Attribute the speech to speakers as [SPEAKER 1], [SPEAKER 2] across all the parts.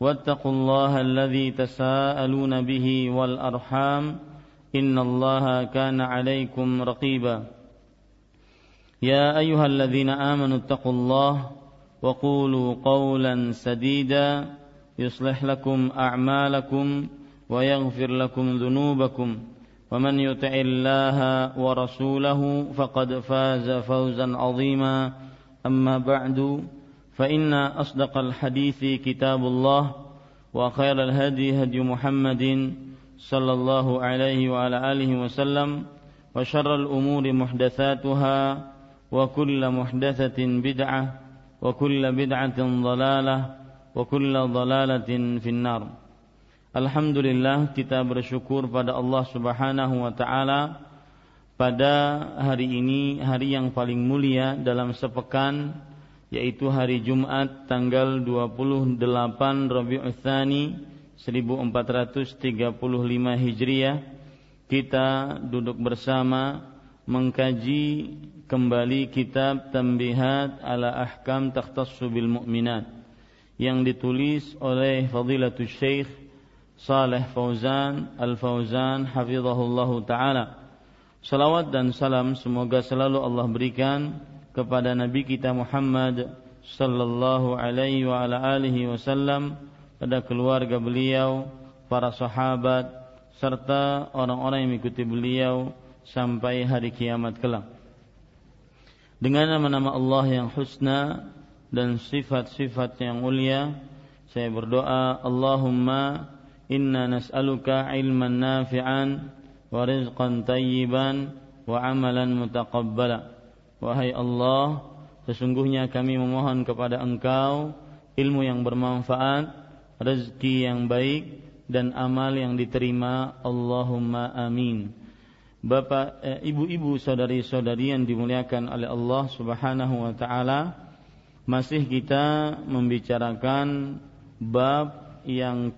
[SPEAKER 1] واتقوا الله الذي تساءلون به والأرحام إن الله كان عليكم رقيبا. يا أيها الذين آمنوا اتقوا الله وقولوا قولا سديدا يصلح لكم أعمالكم ويغفر لكم ذنوبكم. ومن يطع الله ورسوله فقد فاز فوزا عظيما. أما بعد فإن أصدق الحديث كتاب الله وخير الهدي هدي محمد صلى الله عليه وعلى آله وسلم وشر الأمور محدثاتها وكل محدثة بدعة وكل بدعة ضلالة وكل ضلالة في النار Alhamdulillah kita bersyukur pada Allah Subhanahu wa taala pada hari ini hari yang paling mulia dalam sepekan yaitu hari Jumat tanggal 28 Rabiul Tsani 1435 Hijriah kita duduk bersama mengkaji kembali kitab Tambihat ala Ahkam Takhtassu bil Mu'minat yang ditulis oleh Fadilatul Syekh Saleh Fauzan Al-Fauzan hafizahullahu taala. Salawat dan salam semoga selalu Allah berikan kepada Nabi kita Muhammad sallallahu alaihi wa ala alihi wasallam pada keluarga beliau, para sahabat serta orang-orang yang mengikuti beliau sampai hari kiamat kelak. Dengan nama-nama Allah yang husna dan sifat-sifat yang mulia, saya berdoa, Allahumma inna nas'aluka ilman nafi'an wa rizqan tayyiban wa amalan mutaqabbala. Wahai Allah, sesungguhnya kami memohon kepada Engkau ilmu yang bermanfaat, rezeki yang baik dan amal yang diterima. Allahumma amin. Bapak, eh, ibu-ibu, saudari-saudari yang dimuliakan oleh Allah Subhanahu wa taala, masih kita membicarakan bab yang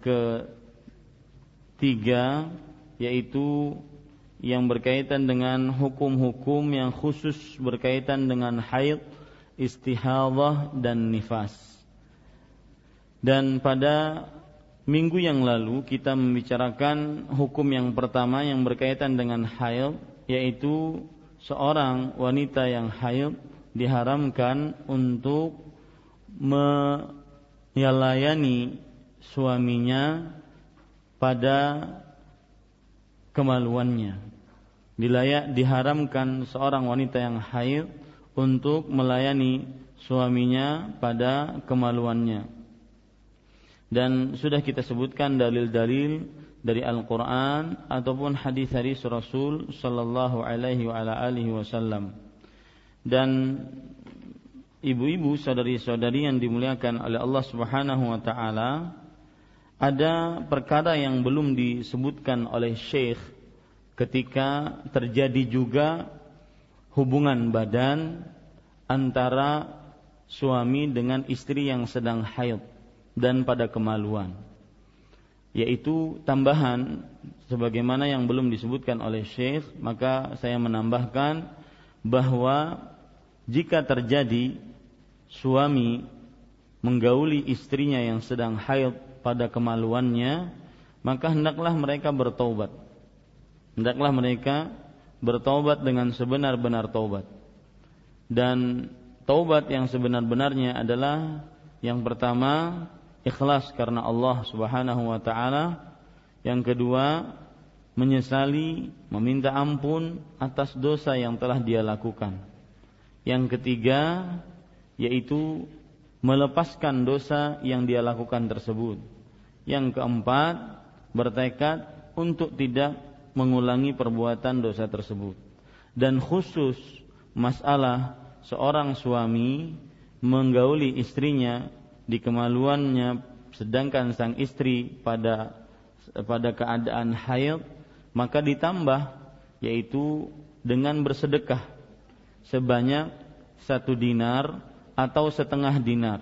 [SPEAKER 1] ketiga yaitu yang berkaitan dengan hukum-hukum yang khusus berkaitan dengan haid, istihadah dan nifas. Dan pada minggu yang lalu kita membicarakan hukum yang pertama yang berkaitan dengan haid yaitu seorang wanita yang haid diharamkan untuk melayani suaminya pada kemaluannya dilayak diharamkan seorang wanita yang haid untuk melayani suaminya pada kemaluannya. Dan sudah kita sebutkan dalil-dalil dari Al-Qur'an ataupun hadis-hadis Rasul sallallahu alaihi wa ala alihi wasallam. Dan ibu-ibu saudari-saudari yang dimuliakan oleh Allah Subhanahu wa taala, ada perkara yang belum disebutkan oleh Syekh ketika terjadi juga hubungan badan antara suami dengan istri yang sedang haid dan pada kemaluan. Yaitu tambahan sebagaimana yang belum disebutkan oleh Syekh maka saya menambahkan bahwa jika terjadi suami menggauli istrinya yang sedang haid pada kemaluannya maka hendaklah mereka bertaubat hendaklah mereka bertaubat dengan sebenar-benar taubat. Dan taubat yang sebenar-benarnya adalah yang pertama ikhlas karena Allah Subhanahu wa taala, Yang kedua, menyesali, meminta ampun atas dosa yang telah dia lakukan. Yang ketiga, yaitu melepaskan dosa yang dia lakukan tersebut. Yang keempat, bertekad untuk tidak mengulangi perbuatan dosa tersebut. Dan khusus masalah seorang suami menggauli istrinya di kemaluannya sedangkan sang istri pada pada keadaan haid maka ditambah yaitu dengan bersedekah sebanyak satu dinar atau setengah dinar.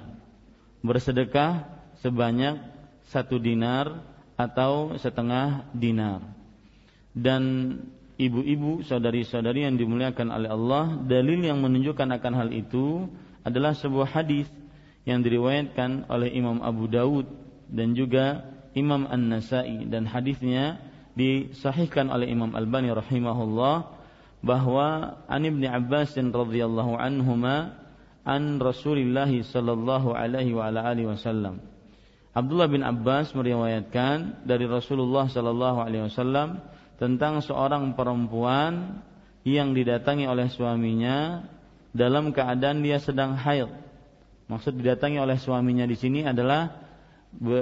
[SPEAKER 1] Bersedekah sebanyak satu dinar atau setengah dinar. Dan ibu-ibu saudari-saudari yang dimuliakan oleh Allah dalil yang menunjukkan akan hal itu adalah sebuah hadis yang diriwayatkan oleh Imam Abu Dawud dan juga Imam An-Nasai. Dan hadisnya disahihkan oleh Imam Albani rahimahullah bahwa an Ibnu Abbas radhiyallahu anhuma an Rasulillah sallallahu alaihi wa ala alihi wasallam Abdullah bin Abbas meriwayatkan dari Rasulullah sallallahu alaihi wasallam tentang seorang perempuan yang didatangi oleh suaminya dalam keadaan dia sedang haid. Maksud didatangi oleh suaminya di sini adalah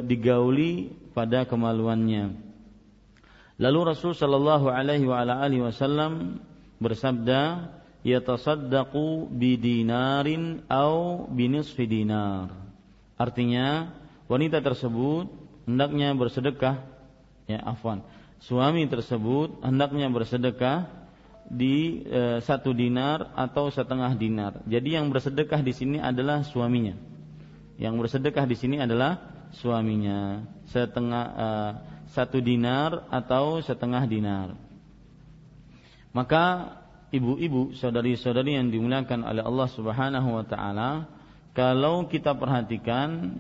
[SPEAKER 1] digauli pada kemaluannya. Lalu Rasul Shallallahu Alaihi Wasallam bersabda, "Yatasaddaqu bidinarin au binisfi dinar." Artinya, wanita tersebut hendaknya bersedekah, ya afwan. Suami tersebut hendaknya bersedekah di e, satu dinar atau setengah dinar. Jadi yang bersedekah di sini adalah suaminya. Yang bersedekah di sini adalah suaminya. Setengah e, satu dinar atau setengah dinar. Maka ibu-ibu, saudari-saudari yang dimuliakan oleh Allah Subhanahu wa taala, kalau kita perhatikan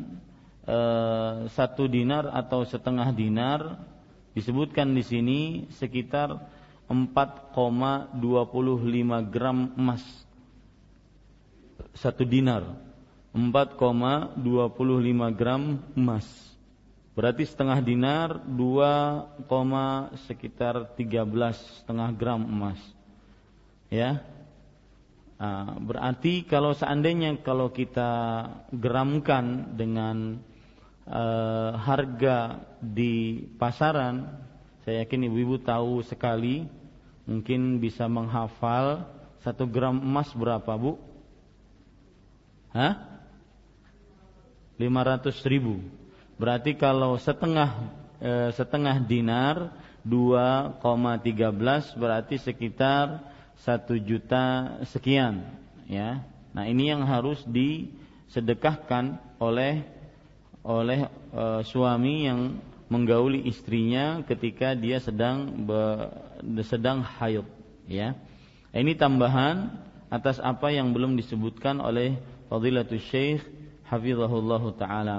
[SPEAKER 1] e, satu dinar atau setengah dinar disebutkan di sini sekitar 4,25 gram emas. Satu dinar 4,25 gram emas. Berarti setengah dinar 2, sekitar 13 setengah gram emas ya nah, berarti kalau seandainya kalau kita gramkan dengan uh, harga di pasaran saya yakin ibu-ibu tahu sekali, mungkin bisa menghafal satu gram emas berapa bu? Hah? 500 ribu. Berarti kalau setengah eh, setengah dinar 2,13 berarti sekitar satu juta sekian ya. Nah, ini yang harus disedekahkan oleh oleh e, suami yang menggauli istrinya ketika dia sedang be, sedang haid ya. Ini tambahan atas apa yang belum disebutkan oleh Fadilatul Syekh Hafizahullah taala.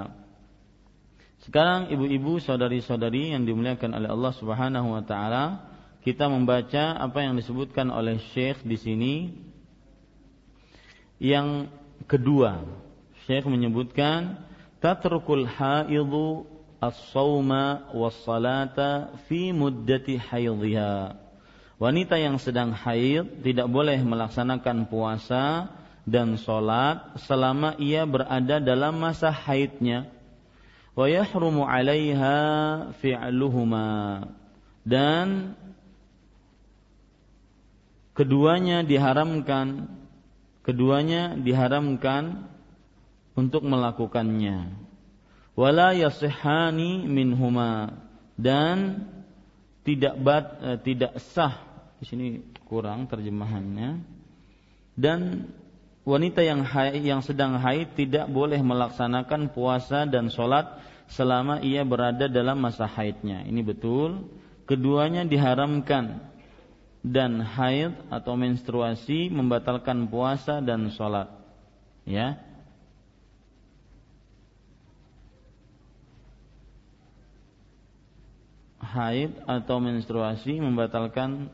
[SPEAKER 1] Sekarang ibu-ibu, saudari-saudari yang dimuliakan oleh Allah Subhanahu wa taala, kita membaca apa yang disebutkan oleh Syekh di sini. Yang kedua, Syekh menyebutkan tatrukul haidu as-sawma was-salata fi muddati haidhiha. Wanita yang sedang haid tidak boleh melaksanakan puasa dan sholat selama ia berada dalam masa haidnya. Wa yahrumu 'alaiha fi'luhuma. Dan keduanya diharamkan keduanya diharamkan untuk melakukannya. Wala yasihani minhuma. Dan tidak bat, eh, tidak sah. Di sini kurang terjemahannya. Dan wanita yang haid, yang sedang haid tidak boleh melaksanakan puasa dan sholat selama ia berada dalam masa haidnya. Ini betul. Keduanya diharamkan dan haid atau menstruasi membatalkan puasa dan sholat. Ya. Haid atau menstruasi membatalkan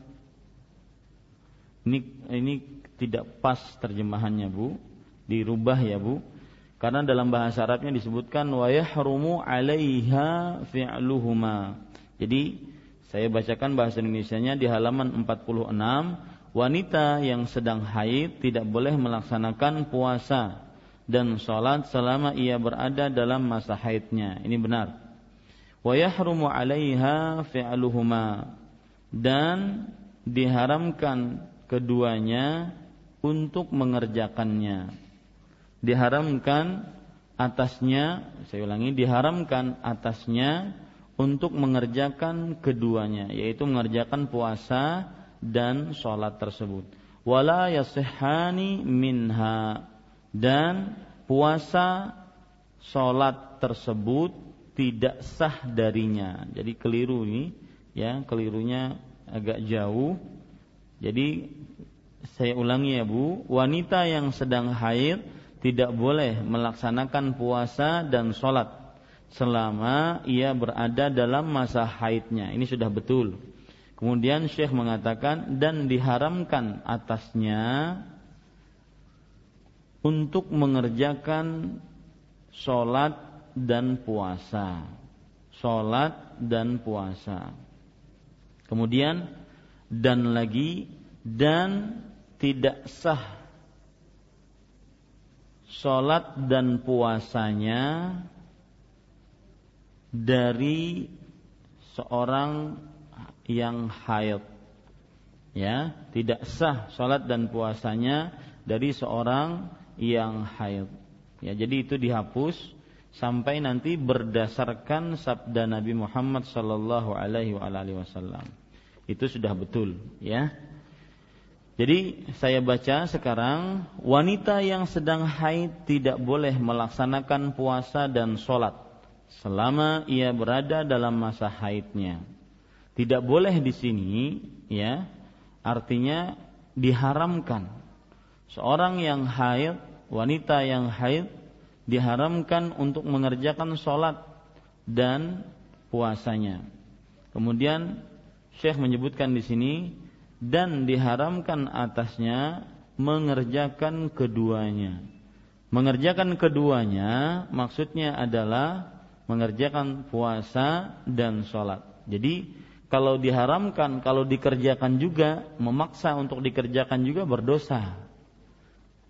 [SPEAKER 1] ini ini tidak pas terjemahannya Bu. Dirubah ya Bu. Karena dalam bahasa Arabnya disebutkan wa yahrumu 'alaiha fi'luhuma. Jadi saya bacakan bahasa Indonesianya di halaman 46 wanita yang sedang haid tidak boleh melaksanakan puasa dan sholat selama ia berada dalam masa haidnya. Ini benar. Wa yahrumu 'alaiha fi'luhuma dan diharamkan keduanya untuk mengerjakannya. Diharamkan atasnya, saya ulangi, diharamkan atasnya untuk mengerjakan keduanya yaitu mengerjakan puasa dan sholat tersebut. Wala yasihani minha. Dan puasa sholat tersebut tidak sah darinya. Jadi keliru ini ya kelirunya agak jauh. Jadi saya ulangi ya Bu. Wanita yang sedang haid tidak boleh melaksanakan puasa dan sholat selama ia berada dalam masa haidnya. Ini sudah betul. Kemudian Syekh mengatakan dan diharamkan atasnya untuk mengerjakan sholat dan puasa. Sholat dan puasa. Kemudian dan lagi dan tidak sah sholat dan puasanya dari seorang yang haid. Ya tidak sah salat dan puasanya dari seorang yang haid. Ya jadi itu dihapus sampai nanti berdasarkan sabda Nabi Muhammad sallallahu alaihi wasallam. Itu sudah betul ya. Jadi saya baca sekarang wanita yang sedang haid tidak boleh melaksanakan puasa dan sholat selama ia berada dalam masa haidnya. Tidak boleh di sini ya, artinya diharamkan. Seorang yang haid, wanita yang haid diharamkan untuk mengerjakan sholat dan puasanya. Kemudian Syekh menyebutkan di sini dan diharamkan atasnya mengerjakan keduanya. Mengerjakan keduanya maksudnya adalah mengerjakan puasa dan sholat. Jadi kalau diharamkan, kalau dikerjakan juga, memaksa untuk dikerjakan juga berdosa.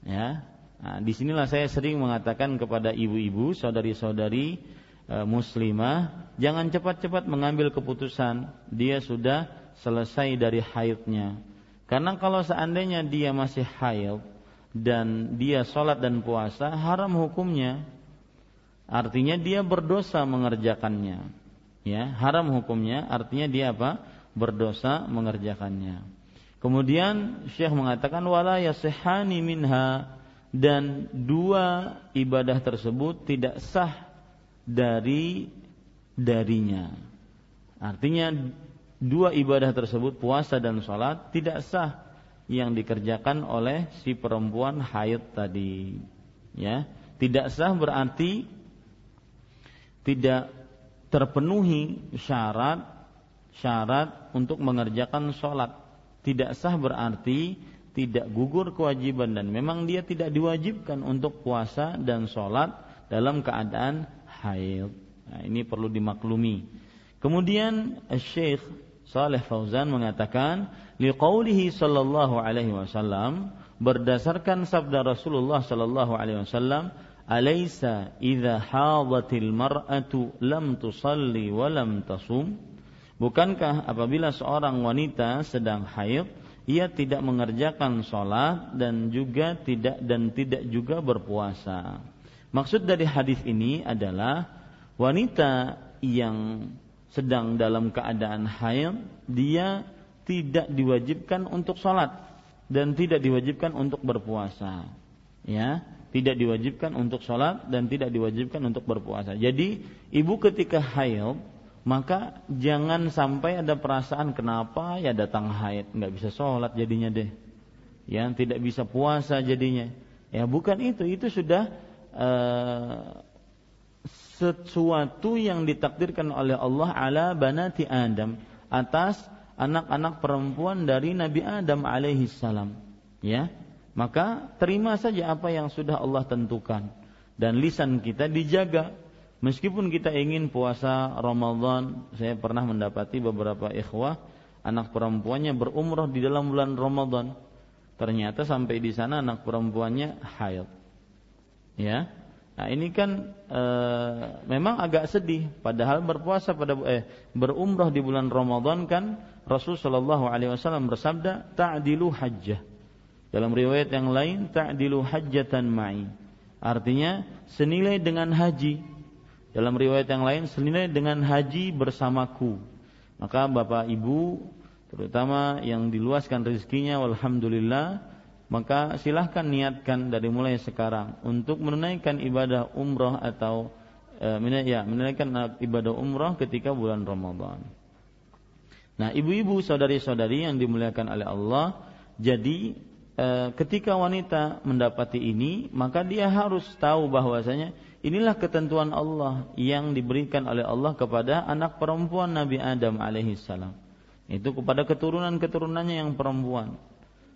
[SPEAKER 1] Ya, nah, di sinilah saya sering mengatakan kepada ibu-ibu, saudari-saudari e, muslimah, jangan cepat-cepat mengambil keputusan. Dia sudah selesai dari haidnya. Karena kalau seandainya dia masih haid dan dia sholat dan puasa, haram hukumnya artinya dia berdosa mengerjakannya. Ya, haram hukumnya artinya dia apa? Berdosa mengerjakannya. Kemudian Syekh mengatakan wala yasihani minha dan dua ibadah tersebut tidak sah dari darinya. Artinya dua ibadah tersebut puasa dan sholat tidak sah yang dikerjakan oleh si perempuan haid tadi. Ya, tidak sah berarti tidak terpenuhi syarat syarat untuk mengerjakan sholat tidak sah berarti tidak gugur kewajiban dan memang dia tidak diwajibkan untuk puasa dan sholat dalam keadaan haid. Nah, ini perlu dimaklumi. Kemudian Syekh Saleh Fauzan mengatakan, liqaulihi sallallahu alaihi wasallam berdasarkan sabda Rasulullah sallallahu alaihi wasallam Alaysa idza hadatil mar'atu lam tusalli wa lam? Bukankah apabila seorang wanita sedang haid, ia tidak mengerjakan sholat dan juga tidak dan tidak juga berpuasa. Maksud dari hadis ini adalah wanita yang sedang dalam keadaan haid, dia tidak diwajibkan untuk sholat dan tidak diwajibkan untuk berpuasa. Ya, tidak diwajibkan untuk sholat dan tidak diwajibkan untuk berpuasa. Jadi ibu ketika haid maka jangan sampai ada perasaan kenapa ya datang haid nggak bisa sholat jadinya deh, ya tidak bisa puasa jadinya. Ya bukan itu, itu sudah uh, sesuatu yang ditakdirkan oleh Allah ala banati Adam atas anak-anak perempuan dari Nabi Adam alaihi salam. Ya, maka terima saja apa yang sudah Allah tentukan dan lisan kita dijaga Meskipun kita ingin puasa Ramadan, saya pernah mendapati beberapa ikhwah anak perempuannya berumrah di dalam bulan Ramadan. Ternyata sampai di sana anak perempuannya haid. Ya. Nah, ini kan e, memang agak sedih padahal berpuasa pada eh berumrah di bulan Ramadan kan Rasul sallallahu alaihi wasallam bersabda ta'dilu hajjah. Dalam riwayat yang lain ta'dilu hajjatan ma'i. Artinya senilai dengan haji. Dalam riwayat yang lain senilai dengan haji bersamaku. Maka Bapak Ibu terutama yang diluaskan rezekinya walhamdulillah maka silahkan niatkan dari mulai sekarang untuk menunaikan ibadah umrah atau e, ya menunaikan ibadah umrah ketika bulan Ramadan. Nah, ibu-ibu, saudari-saudari yang dimuliakan oleh Allah, jadi ketika wanita mendapati ini, maka dia harus tahu bahwasanya inilah ketentuan Allah yang diberikan oleh Allah kepada anak perempuan Nabi Adam alaihissalam. Itu kepada keturunan-keturunannya yang perempuan.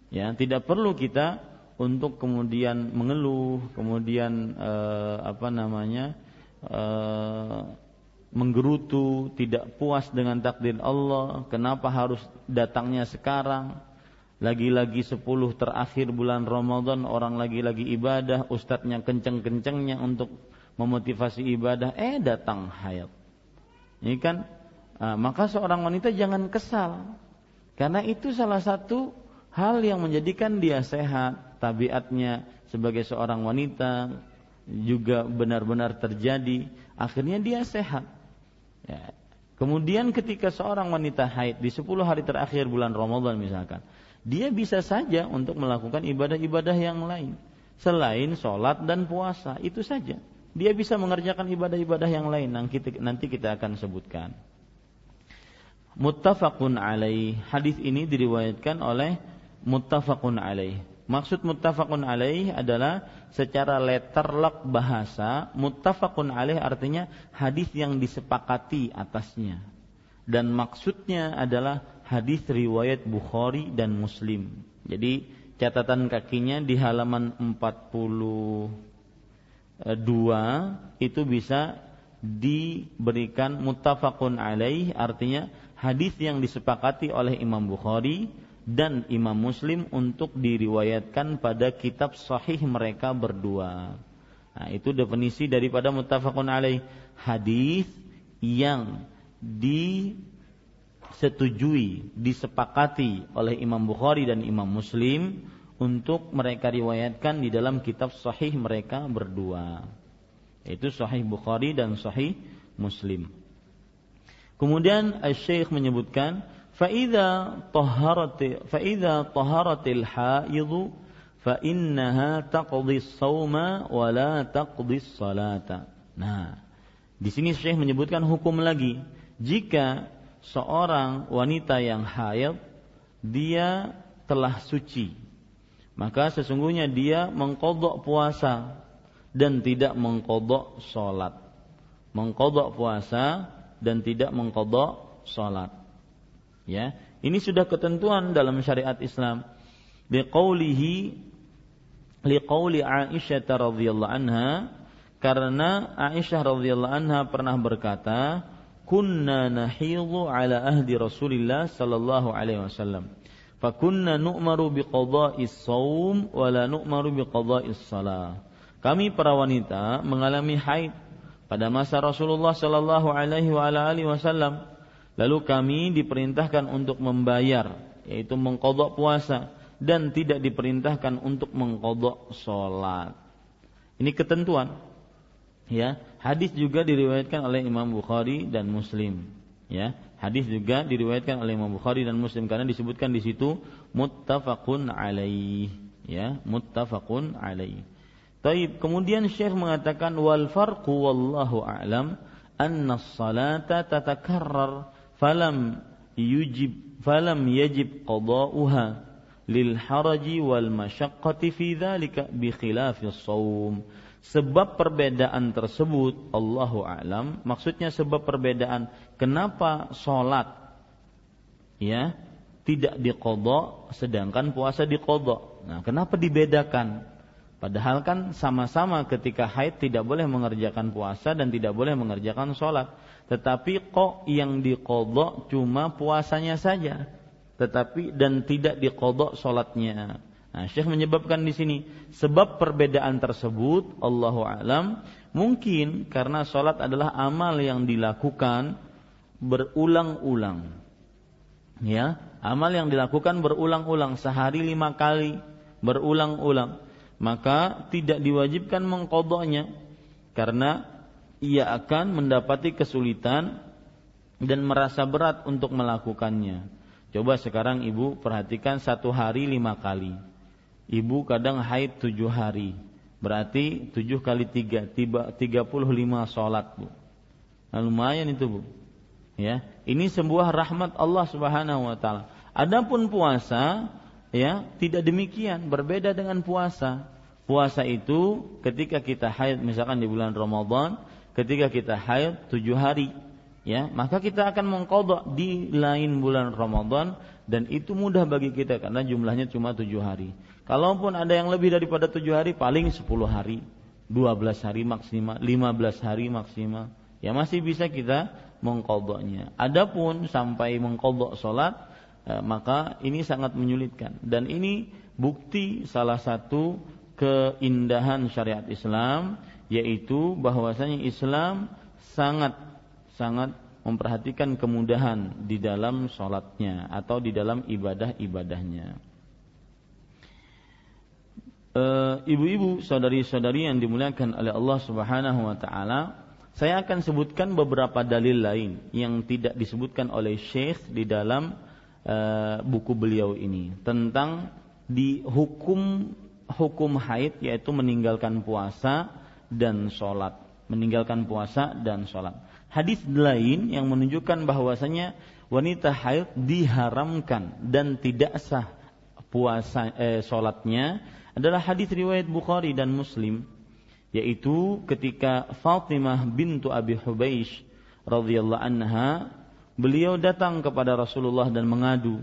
[SPEAKER 1] Ya, tidak perlu kita untuk kemudian mengeluh, kemudian eh, apa namanya? Eh, menggerutu, tidak puas dengan takdir Allah, kenapa harus datangnya sekarang? Lagi-lagi sepuluh terakhir bulan Ramadan orang lagi-lagi ibadah, ustadznya kenceng-kencengnya untuk memotivasi ibadah, eh datang hayat. Ini kan, ah, maka seorang wanita jangan kesal, karena itu salah satu hal yang menjadikan dia sehat, tabiatnya sebagai seorang wanita juga benar-benar terjadi, akhirnya dia sehat. Ya. Kemudian ketika seorang wanita haid di 10 hari terakhir bulan Ramadan misalkan, dia bisa saja untuk melakukan ibadah-ibadah yang lain selain sholat dan puasa itu saja. Dia bisa mengerjakan ibadah-ibadah yang lain nanti kita akan sebutkan. Muttafaqun alaih. Hadis ini diriwayatkan oleh muttafaqun alaih. Maksud muttafaqun alaih adalah secara letterlock bahasa muttafaqun alaih artinya hadis yang disepakati atasnya. Dan maksudnya adalah hadis riwayat Bukhari dan Muslim. Jadi catatan kakinya di halaman 42 itu bisa diberikan muttafaqun alaih artinya hadis yang disepakati oleh Imam Bukhari dan Imam Muslim untuk diriwayatkan pada kitab sahih mereka berdua. Nah, itu definisi daripada muttafaqun alaih hadis yang disetujui, disepakati oleh Imam Bukhari dan Imam Muslim untuk mereka riwayatkan di dalam kitab sahih mereka berdua. Itu sahih Bukhari dan sahih Muslim. Kemudian Syekh menyebutkan فإذا طهرت فإذا طهرت الحائض فإنها تقضي الصوم ولا تقضي الصلاة. Nah, di sini Syekh menyebutkan hukum lagi. Jika seorang wanita yang haid dia telah suci, maka sesungguhnya dia mengkodok puasa dan tidak mengkodok sholat. Mengkodok puasa dan tidak mengkodok sholat. Ya, ini sudah ketentuan dalam syariat Islam. Biqaulihi liqauli Aisyah radhiyallahu anha karena Aisyah radhiyallahu anha pernah berkata, "Kunna nahidhu ala ahdi Rasulillah sallallahu alaihi wasallam." Fakunna nu'maru biqada'is saum wa la nu'maru biqada'is salah. Kami para wanita mengalami haid pada masa Rasulullah sallallahu alaihi wa alihi wasallam Lalu kami diperintahkan untuk membayar, yaitu mengkodok puasa, dan tidak diperintahkan untuk mengkodok sholat. Ini ketentuan. Ya, hadis juga diriwayatkan oleh Imam Bukhari dan Muslim. Ya, hadis juga diriwayatkan oleh Imam Bukhari dan Muslim karena disebutkan di situ muttafaqun alaih. Ya, muttafaqun alaih. Taib. Kemudian Syekh mengatakan wal farqu wallahu a'lam anna salata tatakarrar falam yujib falam yajib qada'uha lil haraji wal masyaqqati fi dzalika bi khilafi shaum sebab perbedaan tersebut Allahu a'lam maksudnya sebab perbedaan kenapa salat ya tidak diqadha sedangkan puasa diqadha nah kenapa dibedakan Padahal kan sama-sama ketika haid tidak boleh mengerjakan puasa dan tidak boleh mengerjakan sholat. Tetapi kok yang dikodok cuma puasanya saja. Tetapi dan tidak dikodok sholatnya. Nah, Syekh menyebabkan di sini sebab perbedaan tersebut, Allahu alam, mungkin karena sholat adalah amal yang dilakukan berulang-ulang. Ya, amal yang dilakukan berulang-ulang sehari lima kali, berulang-ulang maka tidak diwajibkan mengkodoknya karena ia akan mendapati kesulitan dan merasa berat untuk melakukannya. Coba sekarang ibu perhatikan satu hari lima kali. Ibu kadang haid tujuh hari. Berarti tujuh kali tiga, tiga puluh lima sholat bu. Nah, lumayan itu bu. Ya, ini sebuah rahmat Allah Subhanahu Wa Taala. Adapun puasa, Ya, tidak demikian, berbeda dengan puasa. Puasa itu ketika kita haid misalkan di bulan Ramadan, ketika kita haid tujuh hari, ya, maka kita akan mengkodok di lain bulan Ramadan dan itu mudah bagi kita karena jumlahnya cuma tujuh hari. Kalaupun ada yang lebih daripada tujuh hari, paling sepuluh hari, dua belas hari maksimal, lima belas hari maksimal, ya masih bisa kita mengkodoknya. Adapun sampai mengkodok solat, Eh, maka ini sangat menyulitkan dan ini bukti salah satu keindahan syariat Islam yaitu bahwasanya Islam sangat sangat memperhatikan kemudahan di dalam sholatnya atau di dalam ibadah-ibadahnya. E, ibu-ibu, saudari-saudari yang dimuliakan oleh Allah Subhanahu wa taala, saya akan sebutkan beberapa dalil lain yang tidak disebutkan oleh Syekh di dalam Eh, buku beliau ini tentang di hukum hukum haid yaitu meninggalkan puasa dan sholat. Meninggalkan puasa dan sholat. Hadis lain yang menunjukkan bahwasanya wanita haid diharamkan dan tidak sah puasa eh, sholatnya adalah hadis riwayat Bukhari dan Muslim yaitu ketika Fatimah bintu Abi Hubeish radhiyallahu anha beliau datang kepada Rasulullah dan mengadu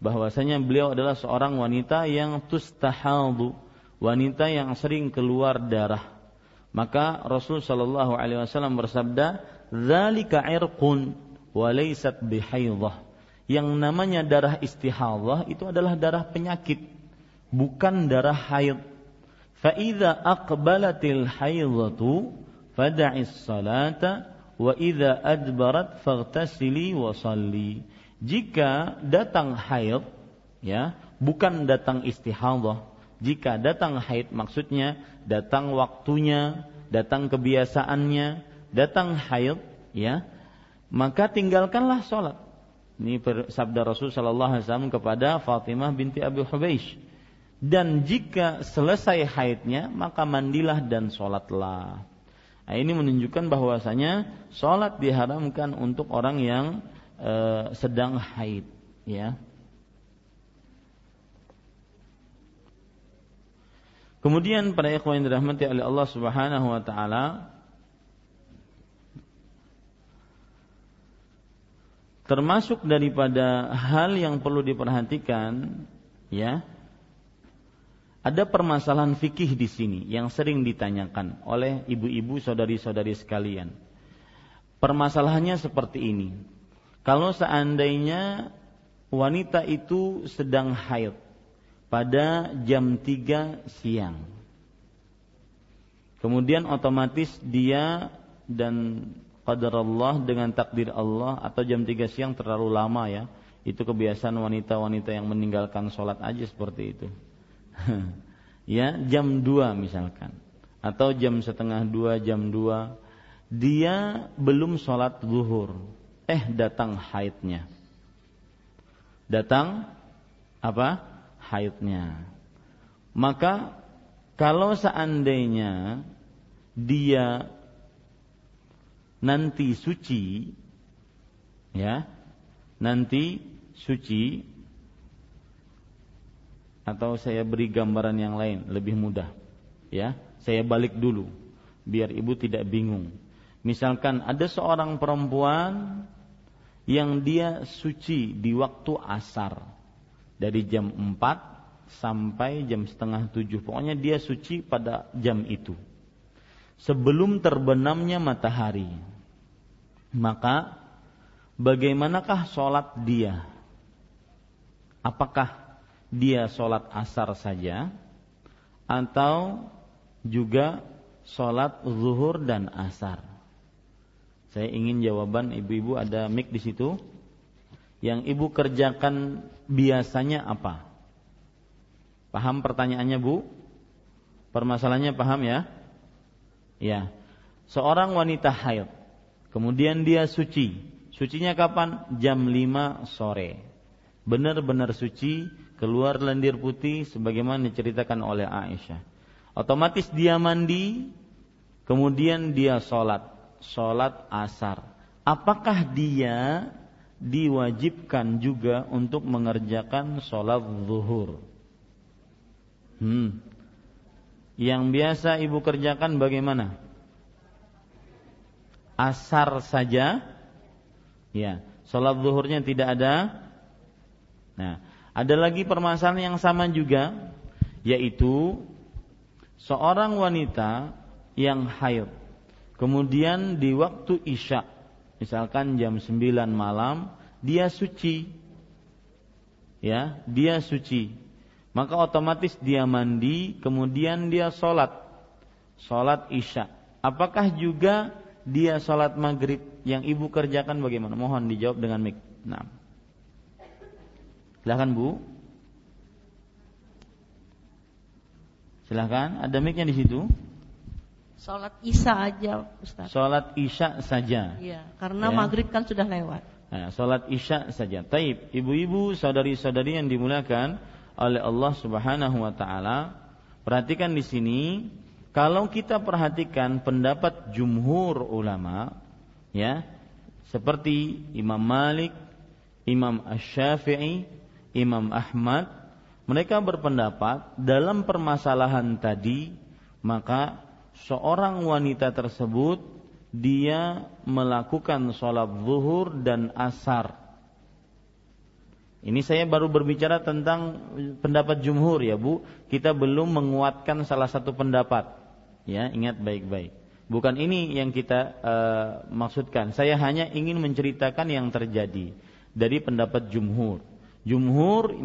[SPEAKER 1] bahwasanya beliau adalah seorang wanita yang tustahadu, wanita yang sering keluar darah. Maka Rasul Shallallahu alaihi wasallam bersabda, "Dzalika irqun wa laysat bihaidah." Yang namanya darah istihadah itu adalah darah penyakit, bukan darah haid. Fa idza aqbalatil haidatu fad'is salata wa idza adbarat faghtasili wa. Jika datang haid ya, bukan datang istihadah. Jika datang haid maksudnya datang waktunya, datang kebiasaannya, datang haid ya, maka tinggalkanlah sholat. Ini sabda Rasul Shallallahu Alaihi Wasallam kepada Fatimah binti Abi Hubeish. Dan jika selesai haidnya, maka mandilah dan sholatlah. Nah, ini menunjukkan bahwasanya sholat diharamkan untuk orang yang e, sedang haid, ya. Kemudian para ikhwan yang dirahmati oleh Allah Subhanahu wa taala termasuk daripada hal yang perlu diperhatikan ya ada permasalahan fikih di sini yang sering ditanyakan oleh ibu-ibu saudari-saudari sekalian. Permasalahannya seperti ini. Kalau seandainya wanita itu sedang haid pada jam 3 siang. Kemudian otomatis dia dan qadar Allah dengan takdir Allah atau jam 3 siang terlalu lama ya. Itu kebiasaan wanita-wanita yang meninggalkan sholat aja seperti itu ya jam 2 misalkan. Atau jam setengah dua jam 2 dia belum sholat zuhur. Eh datang haidnya. Datang apa? Haidnya. Maka kalau seandainya dia nanti suci ya nanti suci atau saya beri gambaran yang lain lebih mudah ya saya balik dulu biar ibu tidak bingung misalkan ada seorang perempuan yang dia suci di waktu asar dari jam 4 sampai jam setengah tujuh. Pokoknya dia suci pada jam itu. Sebelum terbenamnya matahari. Maka bagaimanakah sholat dia? Apakah dia sholat asar saja? Atau juga sholat zuhur dan asar? Saya ingin jawaban ibu-ibu ada mic di situ. Yang ibu kerjakan biasanya apa? Paham pertanyaannya Bu? Permasalahannya paham ya? Ya. Seorang wanita haid. Kemudian dia suci. Sucinya kapan? Jam 5 sore. Benar-benar suci, keluar lendir putih sebagaimana diceritakan oleh Aisyah. Otomatis dia mandi, kemudian dia sholat. Sholat asar. Apakah dia diwajibkan juga untuk mengerjakan sholat zuhur. Hmm. Yang biasa ibu kerjakan bagaimana? Asar saja. Ya, sholat zuhurnya tidak ada. Nah, ada lagi permasalahan yang sama juga, yaitu seorang wanita yang haid. Kemudian di waktu isya misalkan jam 9 malam dia suci. Ya dia suci. Maka otomatis dia mandi kemudian dia sholat. Sholat isya. Apakah juga dia sholat maghrib? Yang ibu kerjakan bagaimana? Mohon dijawab dengan mik nah silahkan bu silahkan ada miknya di situ
[SPEAKER 2] Sholat isya aja Ustaz.
[SPEAKER 1] Sholat isya saja.
[SPEAKER 2] Iya, karena ya. maghrib kan sudah lewat.
[SPEAKER 1] Nah, sholat isya saja. Taib, ibu-ibu, saudari-saudari yang dimuliakan oleh Allah Subhanahu Wa Taala, perhatikan di sini. Kalau kita perhatikan pendapat jumhur ulama, ya, seperti Imam Malik, Imam Ash-Syafi'i, Imam Ahmad, mereka berpendapat dalam permasalahan tadi maka seorang wanita tersebut dia melakukan sholat zuhur dan asar. Ini saya baru berbicara tentang pendapat jumhur ya bu. Kita belum menguatkan salah satu pendapat. Ya ingat baik-baik. Bukan ini yang kita uh, maksudkan. Saya hanya ingin menceritakan yang terjadi dari pendapat jumhur. Jumhur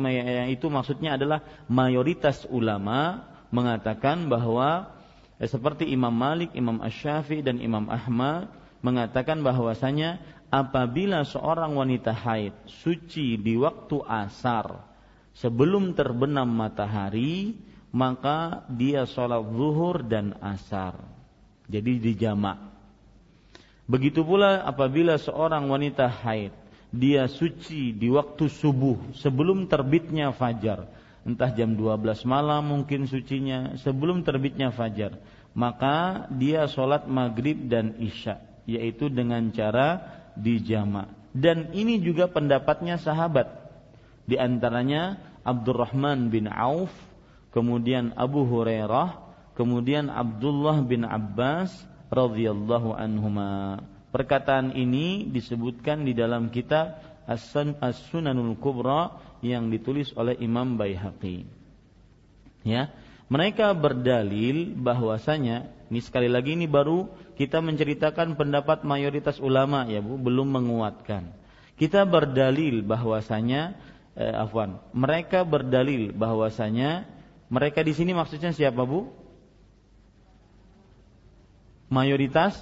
[SPEAKER 1] itu maksudnya adalah mayoritas ulama mengatakan bahwa Eh, seperti Imam Malik, Imam Ash-Syafi dan Imam Ahmad mengatakan bahwasanya apabila seorang wanita haid suci di waktu asar sebelum terbenam matahari maka dia sholat zuhur dan asar. Jadi dijamak begitu pula apabila seorang wanita haid dia suci di waktu subuh sebelum terbitnya fajar. Entah jam 12 malam mungkin sucinya sebelum terbitnya fajar. Maka dia sholat maghrib dan isya yaitu dengan cara dijama. Dan ini juga pendapatnya sahabat. Di antaranya Abdurrahman bin Auf kemudian Abu Hurairah kemudian Abdullah bin Abbas radhiyallahu anhuma perkataan ini disebutkan di dalam kitab As-Sunanul Kubra yang ditulis oleh Imam Baihaqi. Ya, mereka berdalil bahwasanya ini sekali lagi ini baru kita menceritakan pendapat mayoritas ulama ya Bu, belum menguatkan. Kita berdalil bahwasanya eh, afwan, mereka berdalil bahwasanya mereka di sini maksudnya siapa Bu? Mayoritas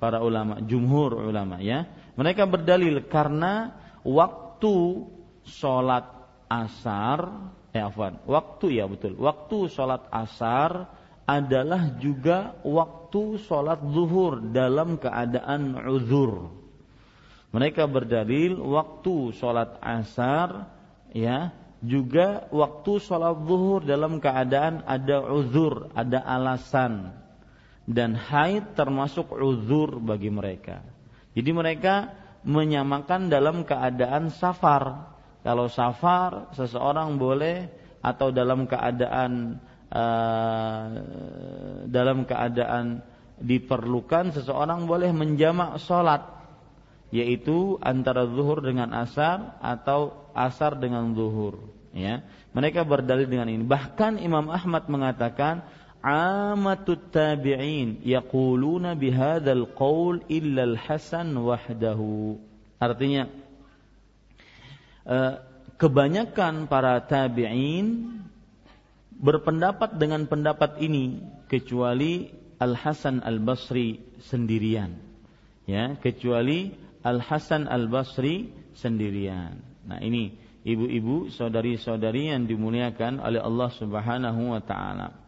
[SPEAKER 1] para ulama, jumhur ulama ya. Mereka berdalil karena waktu sholat asar, eh afwan, waktu ya betul, waktu sholat asar adalah juga waktu sholat zuhur dalam keadaan uzur. Mereka berdalil waktu sholat asar ya juga waktu sholat zuhur dalam keadaan ada uzur, ada alasan dan haid termasuk uzur bagi mereka. Jadi mereka menyamakan dalam keadaan safar. Kalau safar seseorang boleh atau dalam keadaan uh, dalam keadaan diperlukan seseorang boleh menjamak sholat yaitu antara zuhur dengan asar atau asar dengan zuhur Ya, mereka berdalil dengan ini. Bahkan Imam Ahmad mengatakan amatut tabi'in yaquluna bihadzal qaul illa al-Hasan wahdahu. Artinya eh, kebanyakan para tabi'in berpendapat dengan pendapat ini kecuali Al Hasan Al Basri sendirian. Ya, kecuali Al Hasan Al Basri sendirian. Nah, ini ibu-ibu, saudari-saudari yang dimuliakan oleh Allah Subhanahu wa taala.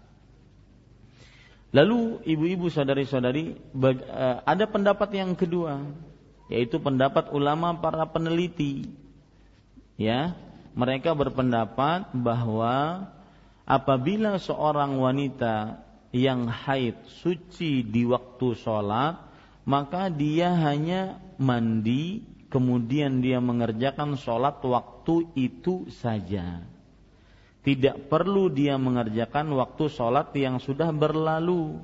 [SPEAKER 1] Lalu ibu-ibu saudari-saudari eh, ada pendapat yang kedua yaitu pendapat ulama para peneliti. Ya, mereka berpendapat bahwa apabila seorang wanita yang haid suci di waktu sholat, maka dia hanya mandi, kemudian dia mengerjakan sholat waktu itu saja. Tidak perlu dia mengerjakan waktu sholat yang sudah berlalu.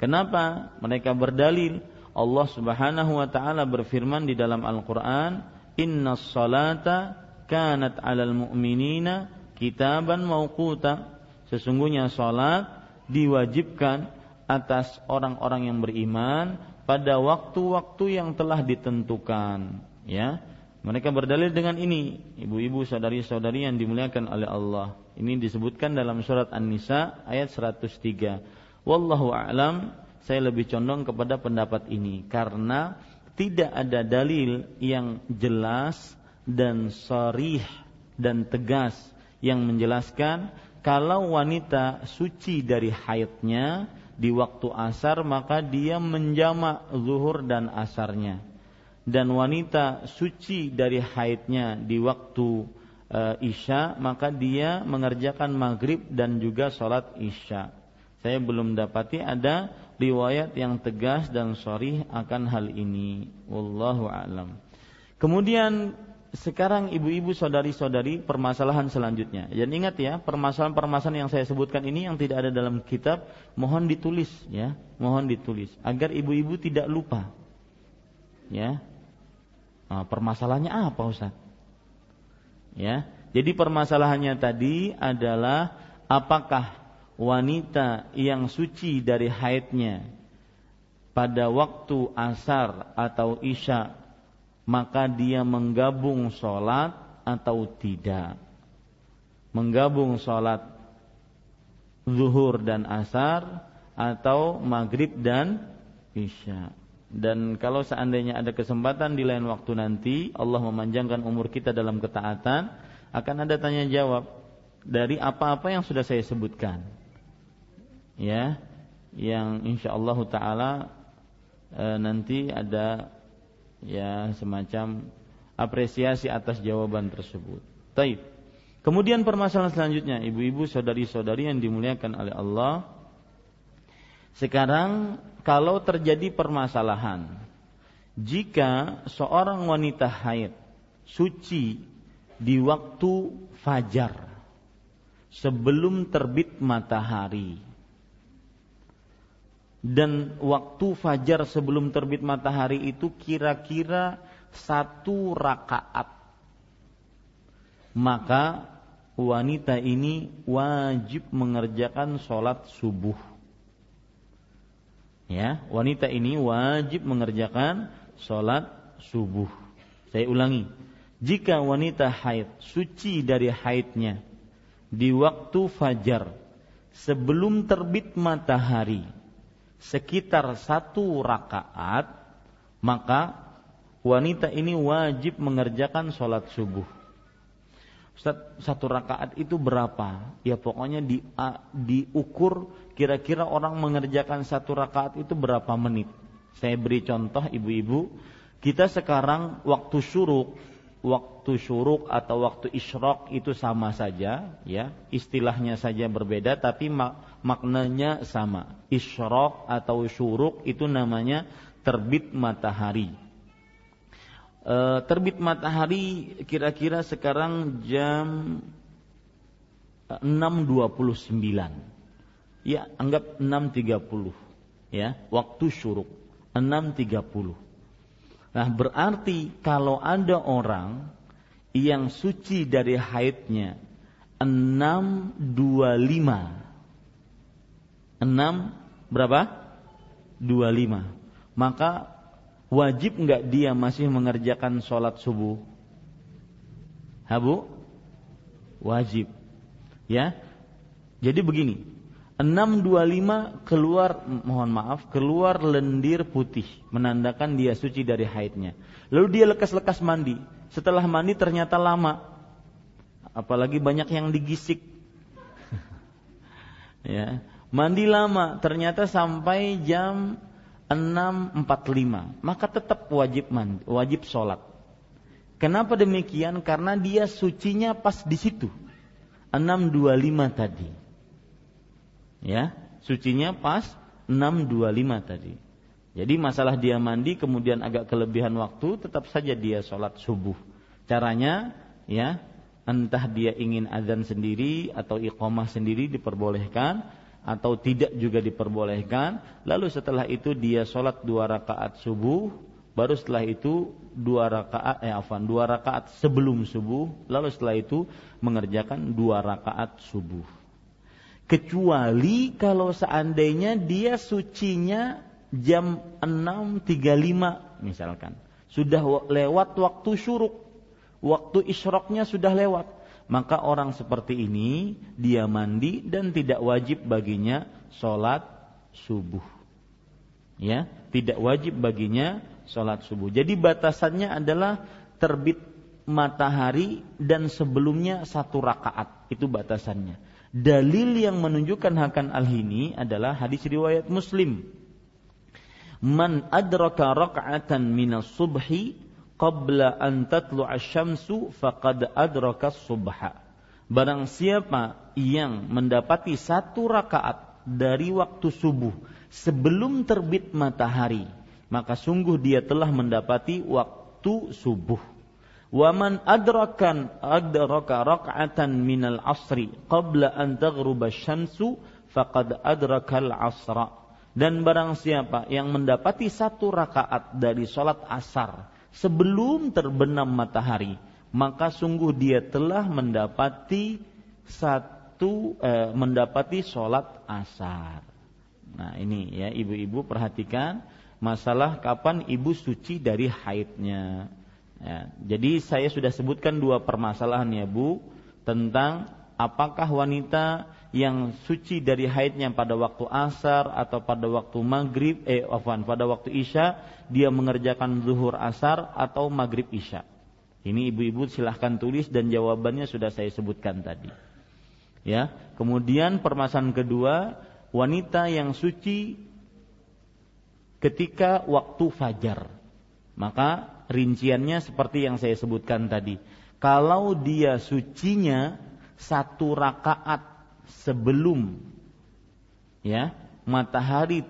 [SPEAKER 1] Kenapa? Mereka berdalil Allah Subhanahu wa taala berfirman di dalam Al-Qur'an, "Inna salata kanat 'alal mu'minina kitaban mauquta." Sesungguhnya salat diwajibkan atas orang-orang yang beriman pada waktu-waktu yang telah ditentukan, ya. Mereka berdalil dengan ini, ibu-ibu, saudari-saudari yang dimuliakan oleh Allah. Ini disebutkan dalam surat An-Nisa ayat 103. Wallahu a'lam, saya lebih condong kepada pendapat ini karena tidak ada dalil yang jelas dan sharih dan tegas yang menjelaskan kalau wanita suci dari haidnya di waktu asar maka dia menjamak zuhur dan asarnya dan wanita suci dari haidnya di waktu e, isya maka dia mengerjakan maghrib dan juga sholat isya. Saya belum dapati ada riwayat yang tegas dan sorry akan hal ini. Wallahu alam. Kemudian sekarang ibu-ibu saudari-saudari permasalahan selanjutnya. Dan ingat ya, permasalahan-permasalahan yang saya sebutkan ini yang tidak ada dalam kitab mohon ditulis ya, mohon ditulis agar ibu-ibu tidak lupa. Ya, Nah, permasalahannya apa Ustaz? Ya. Jadi permasalahannya tadi adalah apakah wanita yang suci dari haidnya pada waktu asar atau isya maka dia menggabung sholat atau tidak menggabung sholat zuhur dan asar atau maghrib dan isya dan kalau seandainya ada kesempatan di lain waktu nanti Allah memanjangkan umur kita dalam ketaatan akan ada tanya jawab dari apa-apa yang sudah saya sebutkan ya yang insya Allah taala e, nanti ada ya semacam apresiasi atas jawaban tersebut. Taib. Kemudian permasalahan selanjutnya, ibu-ibu, saudari-saudari yang dimuliakan oleh Allah. Sekarang kalau terjadi permasalahan jika seorang wanita haid suci di waktu fajar sebelum terbit matahari dan waktu fajar sebelum terbit matahari itu kira-kira satu rakaat maka wanita ini wajib mengerjakan sholat subuh ya wanita ini wajib mengerjakan sholat subuh. Saya ulangi jika wanita haid suci dari haidnya di waktu fajar sebelum terbit matahari sekitar satu rakaat maka wanita ini wajib mengerjakan sholat subuh Ustaz, satu rakaat itu berapa? Ya pokoknya di, diukur kira-kira orang mengerjakan satu rakaat itu berapa menit. Saya beri contoh ibu-ibu, kita sekarang waktu syuruk, waktu syuruk atau waktu isyrok itu sama saja, ya istilahnya saja berbeda, tapi mak maknanya sama. Isyrok atau syuruk itu namanya terbit matahari e, terbit matahari kira-kira sekarang jam 6.29 ya anggap 6.30 ya waktu syuruk 6.30 nah berarti kalau ada orang yang suci dari haidnya 6.25. 6 berapa? 25. Maka wajib nggak dia masih mengerjakan sholat subuh? Habu? Wajib. Ya. Jadi begini, 625 keluar mohon maaf keluar lendir putih menandakan dia suci dari haidnya. Lalu dia lekas-lekas mandi. Setelah mandi ternyata lama. Apalagi banyak yang digisik. ya. Mandi lama ternyata sampai jam 6.45. Maka tetap wajib mandi, wajib sholat. Kenapa demikian? Karena dia sucinya pas di situ. 625 tadi. Ya, sucinya pas 625 tadi. Jadi masalah dia mandi kemudian agak kelebihan waktu tetap saja dia sholat subuh. Caranya ya entah dia ingin azan sendiri atau iqomah sendiri diperbolehkan atau tidak juga diperbolehkan. Lalu setelah itu dia sholat dua rakaat subuh, baru setelah itu dua rakaat eh afan dua rakaat sebelum subuh, lalu setelah itu mengerjakan dua rakaat subuh. Kecuali kalau seandainya dia sucinya jam 6.35 misalkan. Sudah lewat waktu syuruk. Waktu isyroknya sudah lewat maka orang seperti ini dia mandi dan tidak wajib baginya sholat subuh. Ya tidak wajib baginya sholat subuh. Jadi batasannya adalah terbit matahari dan sebelumnya satu rakaat. Itu batasannya. Dalil yang menunjukkan hakan al-hini adalah hadis riwayat Muslim. Man adraka raka'atan minas subhi qabla an tatlu'a syamsu faqad adraka subha. Barang siapa yang mendapati satu rakaat dari waktu subuh sebelum terbit matahari, maka sungguh dia telah mendapati waktu subuh. Waman adrakan adraka rak'atan minal asri qabla an taghruba syamsu faqad adrakal asra. Dan barang siapa yang mendapati satu rakaat dari sholat asar sebelum terbenam matahari, maka sungguh dia telah mendapati satu eh, mendapati sholat asar. Nah ini ya ibu-ibu perhatikan masalah kapan ibu suci dari haidnya. Ya, jadi saya sudah sebutkan dua permasalahan ya Bu tentang apakah wanita yang suci dari haidnya pada waktu asar atau pada waktu maghrib eh afwan pada waktu isya dia mengerjakan zuhur asar atau maghrib isya. Ini ibu-ibu silahkan tulis dan jawabannya sudah saya sebutkan tadi. Ya, kemudian permasalahan kedua wanita yang suci ketika waktu fajar. Maka rinciannya seperti yang saya sebutkan tadi. Kalau dia sucinya satu rakaat sebelum ya matahari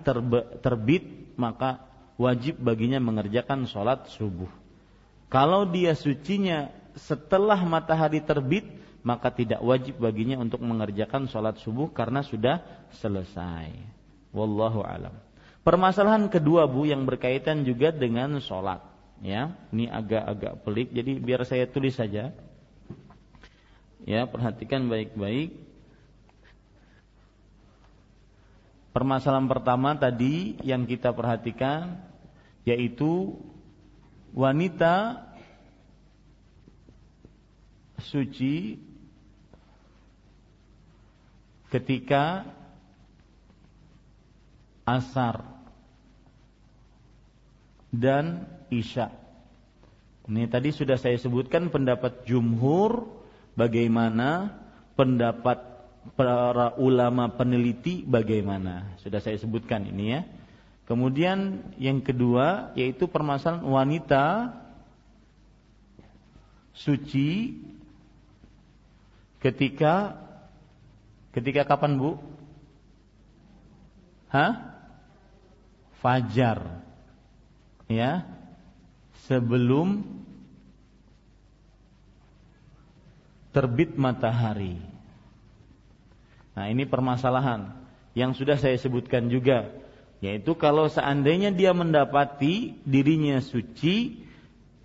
[SPEAKER 1] terbit maka wajib baginya mengerjakan sholat subuh. Kalau dia sucinya setelah matahari terbit maka tidak wajib baginya untuk mengerjakan sholat subuh karena sudah selesai. Wallahu alam. Permasalahan kedua bu yang berkaitan juga dengan sholat ya ini agak-agak pelik jadi biar saya tulis saja ya perhatikan baik-baik permasalahan pertama tadi yang kita perhatikan yaitu wanita suci ketika asar dan Isya. Ini tadi sudah saya sebutkan pendapat jumhur bagaimana pendapat para ulama peneliti bagaimana. Sudah saya sebutkan ini ya. Kemudian yang kedua yaitu permasalahan wanita suci ketika ketika kapan Bu? Hah? Fajar. Ya, sebelum terbit matahari. Nah, ini permasalahan yang sudah saya sebutkan juga, yaitu kalau seandainya dia mendapati dirinya suci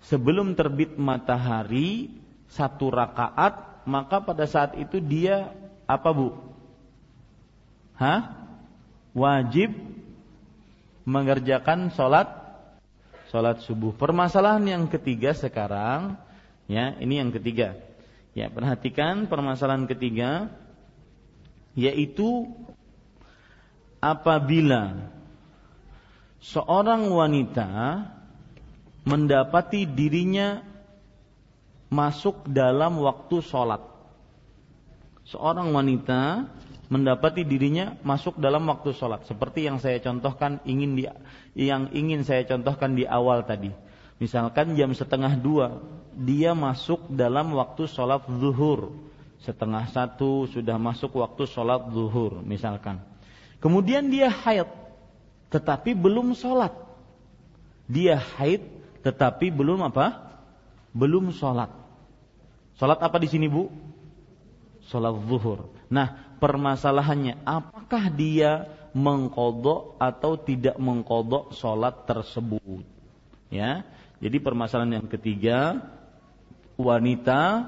[SPEAKER 1] sebelum terbit matahari satu rakaat maka pada saat itu dia apa bu? Hah? Wajib mengerjakan sholat sholat subuh. Permasalahan yang ketiga sekarang, ya ini yang ketiga. Ya perhatikan permasalahan ketiga, yaitu apabila seorang wanita mendapati dirinya masuk dalam waktu sholat. Seorang wanita mendapati dirinya masuk dalam waktu sholat, seperti yang saya contohkan ingin di, yang ingin saya contohkan di awal tadi. Misalkan jam setengah dua, dia masuk dalam waktu sholat zuhur. Setengah satu sudah masuk waktu sholat zuhur, misalkan. Kemudian dia haid, tetapi belum sholat. Dia haid, tetapi belum apa? Belum sholat. Sholat apa di sini bu? Sholat zuhur. Nah, permasalahannya apakah dia mengkodok atau tidak mengkodok sholat tersebut? Ya, jadi permasalahan yang ketiga, wanita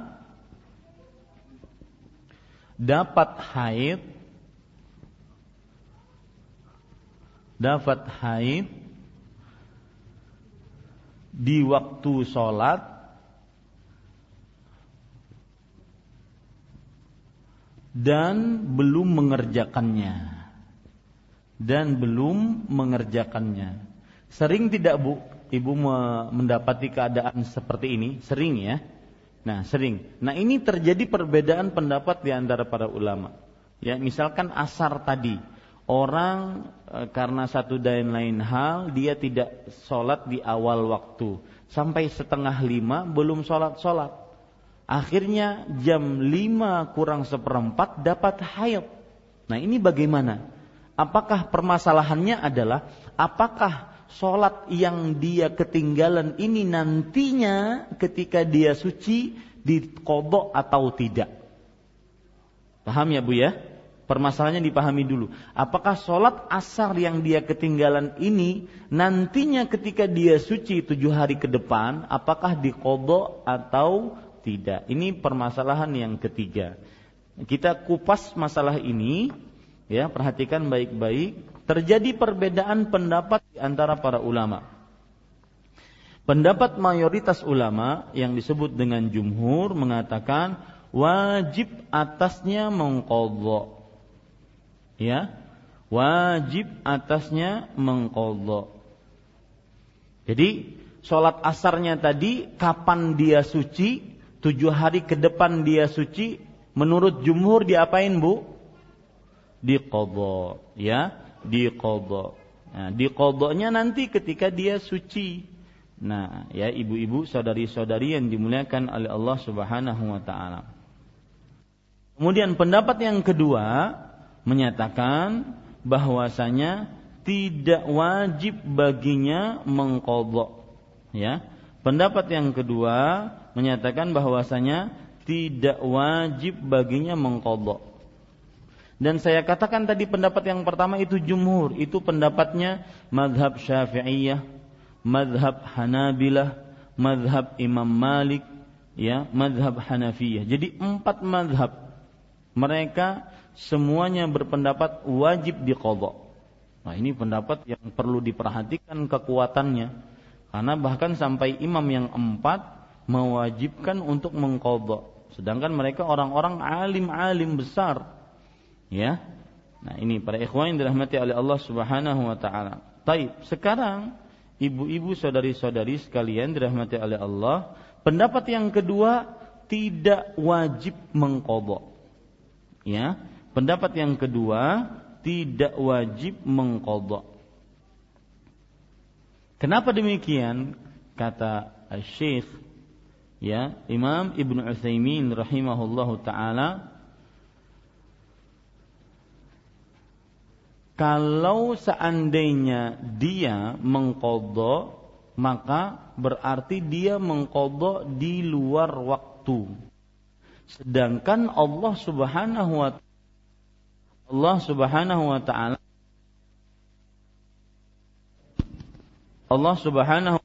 [SPEAKER 1] dapat haid dapat haid di waktu sholat dan belum mengerjakannya dan belum mengerjakannya. Sering tidak Bu ibu mendapati keadaan seperti ini? Sering ya. Nah, sering. Nah, ini terjadi perbedaan pendapat di antara para ulama. Ya, misalkan asar tadi, orang e, karena satu dan lain hal dia tidak sholat di awal waktu sampai setengah lima belum sholat sholat Akhirnya jam 5 kurang seperempat dapat haid. Nah ini bagaimana? Apakah permasalahannya adalah apakah sholat yang dia ketinggalan ini nantinya ketika dia suci dikodok atau tidak? Paham ya Bu ya? Permasalahannya dipahami dulu. Apakah sholat asar yang dia ketinggalan ini nantinya ketika dia suci tujuh hari ke depan, apakah dikodok atau tidak. Ini permasalahan yang ketiga. Kita kupas masalah ini, ya perhatikan baik-baik. Terjadi perbedaan pendapat di antara para ulama. Pendapat mayoritas ulama yang disebut dengan jumhur mengatakan wajib atasnya mengkodok. Ya, wajib atasnya mengkodok. Jadi sholat asarnya tadi kapan dia suci tujuh hari ke depan dia suci, menurut jumhur diapain bu? Diqodho, ya, diqodho. Nah, diqodhonya nanti ketika dia suci. Nah, ya ibu-ibu, saudari-saudari yang dimuliakan oleh Allah Subhanahu wa taala. Kemudian pendapat yang kedua menyatakan bahwasanya tidak wajib baginya mengkodok. Ya, pendapat yang kedua menyatakan bahwasanya tidak wajib baginya mengkodok. Dan saya katakan tadi pendapat yang pertama itu jumhur, itu pendapatnya madhab syafi'iyah, madhab hanabilah, madhab imam malik, ya, madhab hanafiyah. Jadi empat madhab mereka semuanya berpendapat wajib dikodok. Nah ini pendapat yang perlu diperhatikan kekuatannya. Karena bahkan sampai imam yang empat mewajibkan untuk mengkodok. Sedangkan mereka orang-orang alim-alim besar. Ya. Nah ini para ikhwan yang dirahmati oleh Allah subhanahu wa ta'ala. Taib. Sekarang ibu-ibu saudari-saudari sekalian dirahmati oleh Allah. Pendapat yang kedua tidak wajib mengkodok. Ya. Pendapat yang kedua tidak wajib mengkodok. Kenapa demikian? Kata Syekh ya Imam Ibnu Utsaimin rahimahullahu taala kalau seandainya dia mengkodok maka berarti dia mengkodok di luar waktu. Sedangkan Allah subhanahu wa Allah subhanahu wa ta'ala Allah subhanahu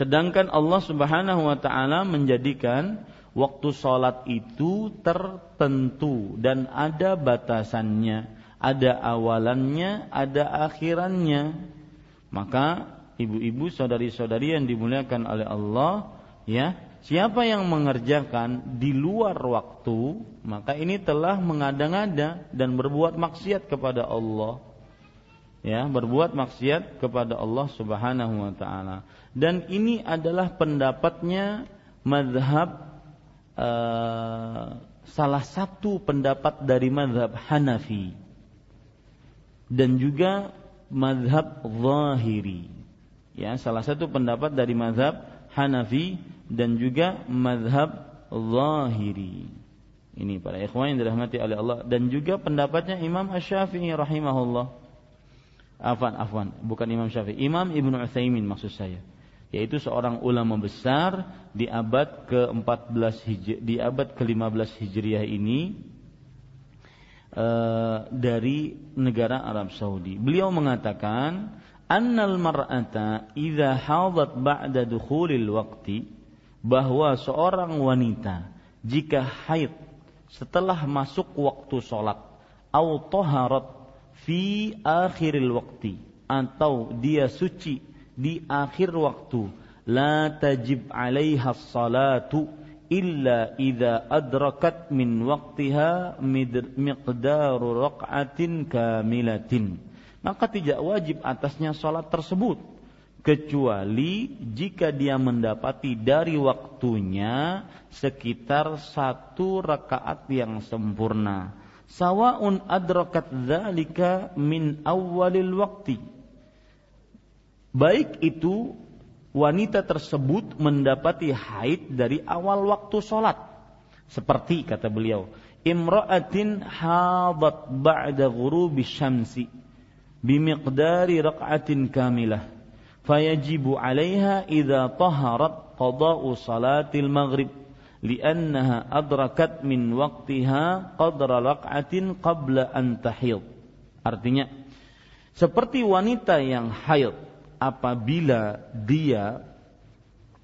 [SPEAKER 1] Sedangkan Allah Subhanahu wa taala menjadikan waktu sholat itu tertentu dan ada batasannya, ada awalannya, ada akhirannya. Maka ibu-ibu, saudari-saudari yang dimuliakan oleh Allah, ya, siapa yang mengerjakan di luar waktu, maka ini telah mengada-ngada dan berbuat maksiat kepada Allah. Ya, berbuat maksiat kepada Allah Subhanahu wa taala. Dan ini adalah pendapatnya madhab uh, salah satu pendapat dari madhab Hanafi dan juga madhab Zahiri. Ya, salah satu pendapat dari madhab Hanafi dan juga madhab Zahiri. Ini para ikhwan yang dirahmati oleh Allah dan juga pendapatnya Imam Asy-Syafi'i rahimahullah. Afwan, afwan, bukan Imam Syafi'i, Imam Ibnu Utsaimin maksud saya. Yaitu seorang ulama besar di abad ke-14 Hijri, di abad ke-15 Hijriah ini uh, dari negara Arab Saudi. Beliau mengatakan annal mar'ata idza hadat ba'da dukhulil waqti bahwa seorang wanita jika haid setelah masuk waktu sholat atau taharat fi akhiril waqti atau dia suci di akhir waktu la tajib 'alaiha salatu illa idza adrakat min waqtiha miqdaru raq'atin kamilatin maka tidak wajib atasnya sholat tersebut kecuali jika dia mendapati dari waktunya sekitar satu rakaat yang sempurna. Sawaun adrakat dzalika min awalil waktu. Baik itu wanita tersebut mendapati haid dari awal waktu sholat. Seperti kata beliau, imra'atin hadat ba'da ghurubi syamsi bimiqdari raq'atin kamilah fayajibu 'alaiha idza taharat qada'u salatil maghrib li'annaha adrakat min waqtiha qadra raq'atin qabla an artinya seperti wanita yang haid apabila dia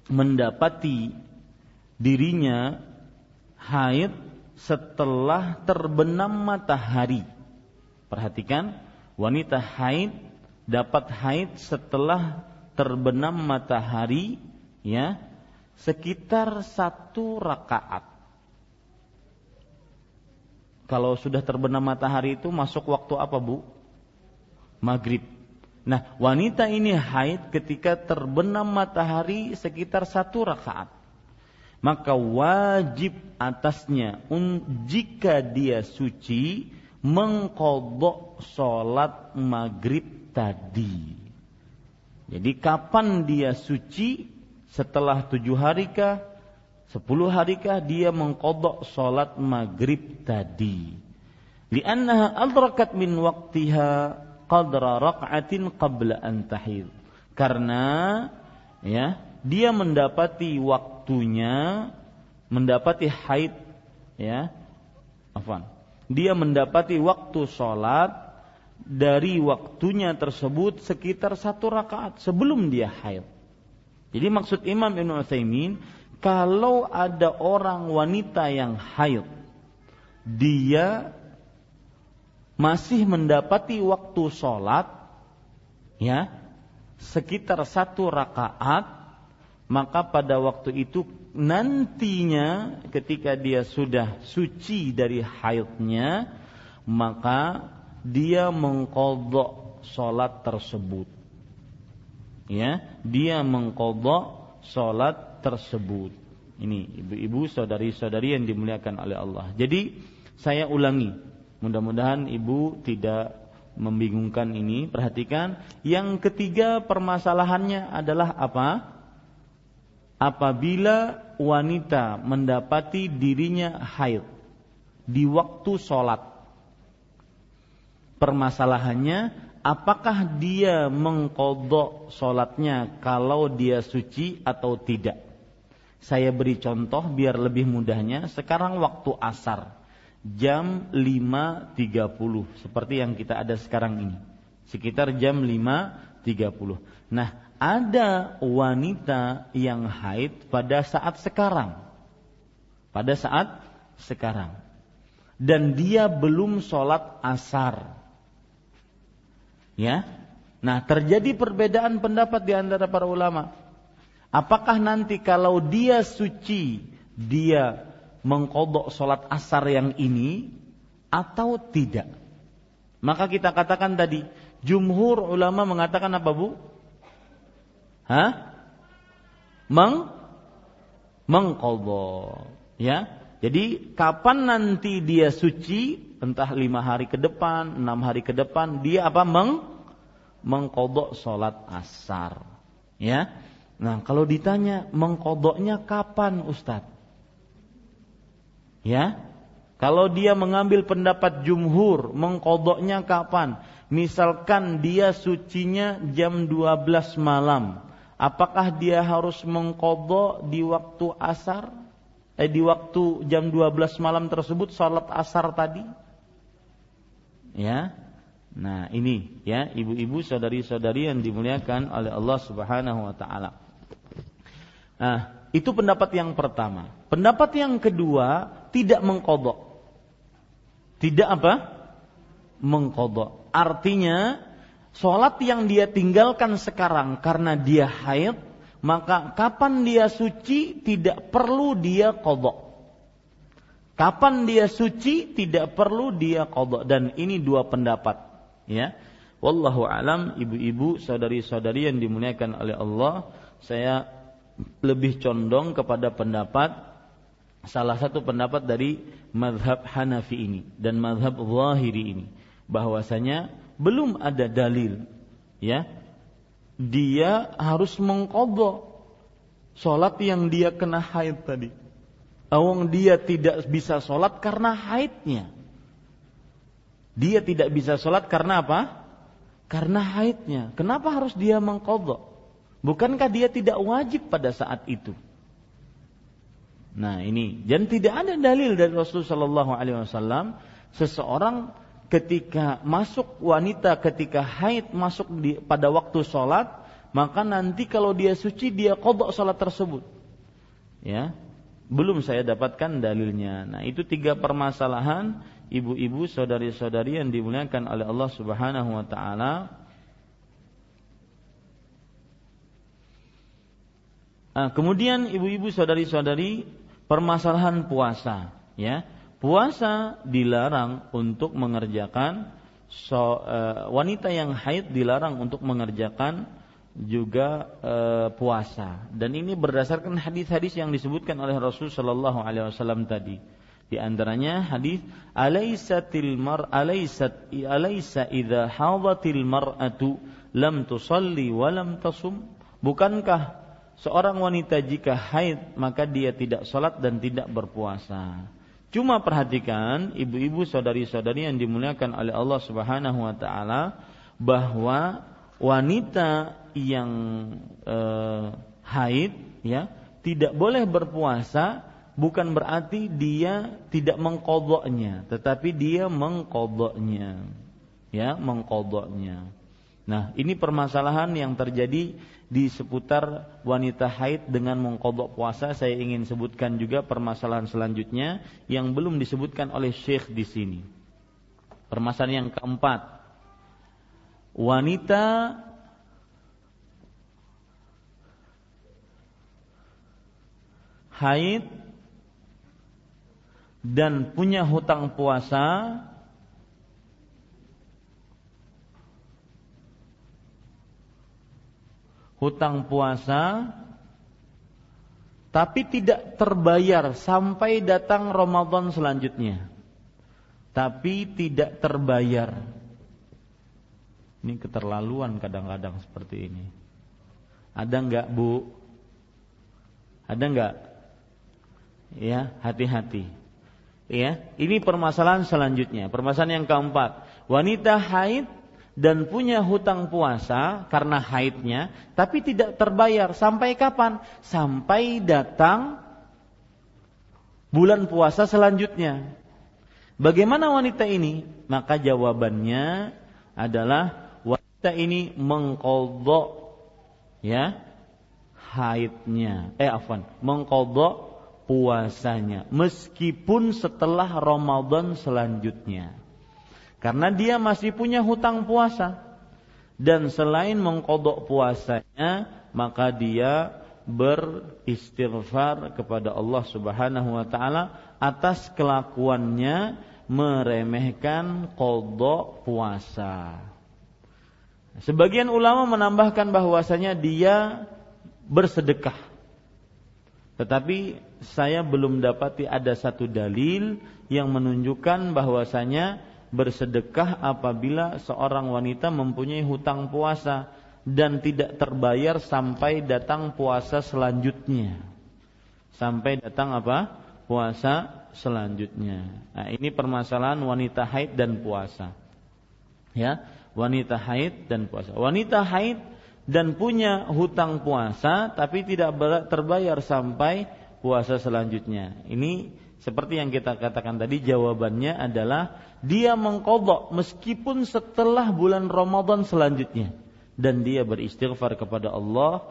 [SPEAKER 1] mendapati dirinya haid setelah terbenam matahari perhatikan wanita haid dapat haid setelah terbenam matahari ya sekitar satu rakaat. Kalau sudah terbenam matahari itu masuk waktu apa bu? Maghrib. Nah wanita ini haid ketika terbenam matahari sekitar satu rakaat. Maka wajib atasnya jika dia suci mengkodok sholat maghrib tadi. Jadi kapan dia suci setelah tujuh hari kah, sepuluh hari kah dia mengkodok sholat maghrib tadi. Liannaha adrakat min waktiha qadra rak'atin qabla an tahid. Karena ya dia mendapati waktunya mendapati haid ya afan dia mendapati waktu sholat dari waktunya tersebut sekitar satu rakaat sebelum dia haid. Jadi maksud Imam Ibn Utsaimin kalau ada orang wanita yang haid dia masih mendapati waktu sholat ya sekitar satu rakaat maka pada waktu itu nantinya ketika dia sudah suci dari haidnya maka dia mengkodok sholat tersebut. Ya dia mengkodok sholat tersebut. Ini ibu-ibu saudari-saudari yang dimuliakan oleh Allah. Jadi saya ulangi mudah-mudahan ibu tidak membingungkan ini perhatikan yang ketiga permasalahannya adalah apa apabila wanita mendapati dirinya haid di waktu sholat. Permasalahannya, apakah dia mengkodok sholatnya kalau dia suci atau tidak? Saya beri contoh biar lebih mudahnya. Sekarang waktu asar, jam 5.30, seperti yang kita ada sekarang ini. Sekitar jam 5.30. Nah, ada wanita yang haid pada saat sekarang. Pada saat sekarang. Dan dia belum sholat asar. Ya. Nah, terjadi perbedaan pendapat di antara para ulama. Apakah nanti kalau dia suci, dia mengkodok sholat asar yang ini atau tidak? Maka kita katakan tadi, jumhur ulama mengatakan apa bu? Hah? Meng mengkodok. Ya, jadi kapan nanti dia suci, entah lima hari ke depan, enam hari ke depan, dia apa meng mengkodok sholat asar. Ya, nah kalau ditanya mengkodoknya kapan Ustadz? Ya, kalau dia mengambil pendapat jumhur, mengkodoknya kapan? Misalkan dia sucinya jam 12 malam. Apakah dia harus mengkodok di waktu asar? Eh, di waktu jam 12 malam tersebut salat asar tadi? Ya. Nah, ini ya, ibu-ibu, saudari-saudari yang dimuliakan oleh Allah Subhanahu wa taala. Nah, itu pendapat yang pertama. Pendapat yang kedua tidak mengkodok. Tidak apa? Mengkodok. Artinya sholat yang dia tinggalkan sekarang karena dia haid, maka kapan dia suci tidak perlu dia kodok. Kapan dia suci tidak perlu dia kodok dan ini dua pendapat. Ya, wallahu alam, ibu-ibu, saudari-saudari yang dimuliakan oleh Allah, saya lebih condong kepada pendapat salah satu pendapat dari madhab Hanafi ini dan madhab Zahiri ini. Bahwasanya belum ada dalil ya. Dia harus mengkodok sholat yang dia kena haid tadi. Awang dia tidak bisa sholat karena haidnya. Dia tidak bisa sholat karena apa? Karena haidnya. Kenapa harus dia mengkodok bukankah dia tidak wajib pada saat itu? Nah ini. Dan tidak ada dalil dari Rasulullah Shallallahu Alaihi Wasallam seseorang ketika masuk wanita ketika haid masuk di, pada waktu sholat maka nanti kalau dia suci dia kodok sholat tersebut. Ya belum saya dapatkan dalilnya. Nah itu tiga permasalahan ibu-ibu saudari-saudari yang dimuliakan oleh Allah Subhanahu Wa Taala Nah, kemudian ibu-ibu saudari-saudari permasalahan puasa ya. Puasa dilarang untuk mengerjakan so, e, wanita yang haid dilarang untuk mengerjakan juga e, puasa. Dan ini berdasarkan hadis-hadis yang disebutkan oleh Rasul Shallallahu Alaihi Wasallam tadi. Di antaranya hadis alaisatil mar alaisat alaisa idza hadatil mar'atu lam tusalli wa lam tasum. Bukankah seorang wanita jika haid maka dia tidak sholat dan tidak berpuasa. Cuma perhatikan ibu-ibu saudari-saudari yang dimuliakan oleh Allah Subhanahu wa taala bahwa wanita yang eh, haid ya tidak boleh berpuasa bukan berarti dia tidak mengkodoknya tetapi dia mengkodoknya ya mengkodoknya nah ini permasalahan yang terjadi di seputar wanita haid dengan mengkodok puasa saya ingin sebutkan juga permasalahan selanjutnya yang belum disebutkan oleh Syekh di sini. Permasalahan yang keempat, wanita haid dan punya hutang puasa hutang puasa tapi tidak terbayar sampai datang Ramadan selanjutnya. Tapi tidak terbayar. Ini keterlaluan kadang-kadang seperti ini. Ada enggak bu? Ada enggak? Ya, hati-hati. Ya, ini permasalahan selanjutnya. Permasalahan yang keempat. Wanita haid dan punya hutang puasa karena haidnya, tapi tidak terbayar sampai kapan? Sampai datang bulan puasa selanjutnya. Bagaimana wanita ini? Maka jawabannya adalah wanita ini mengkodok ya haidnya eh afwan mengkodok puasanya meskipun setelah Ramadan selanjutnya karena dia masih punya hutang puasa dan selain mengkodok puasanya maka dia beristighfar kepada Allah Subhanahu wa taala atas kelakuannya meremehkan kodok puasa. Sebagian ulama menambahkan bahwasanya dia bersedekah. Tetapi saya belum dapati ada satu dalil yang menunjukkan bahwasanya bersedekah apabila seorang wanita mempunyai hutang puasa dan tidak terbayar sampai datang puasa selanjutnya. Sampai datang apa? Puasa selanjutnya. Nah, ini permasalahan wanita haid dan puasa. Ya, wanita haid dan puasa. Wanita haid dan punya hutang puasa tapi tidak terbayar sampai puasa selanjutnya. Ini seperti yang kita katakan tadi jawabannya adalah dia mengkodok meskipun setelah bulan Ramadan selanjutnya dan dia beristighfar kepada Allah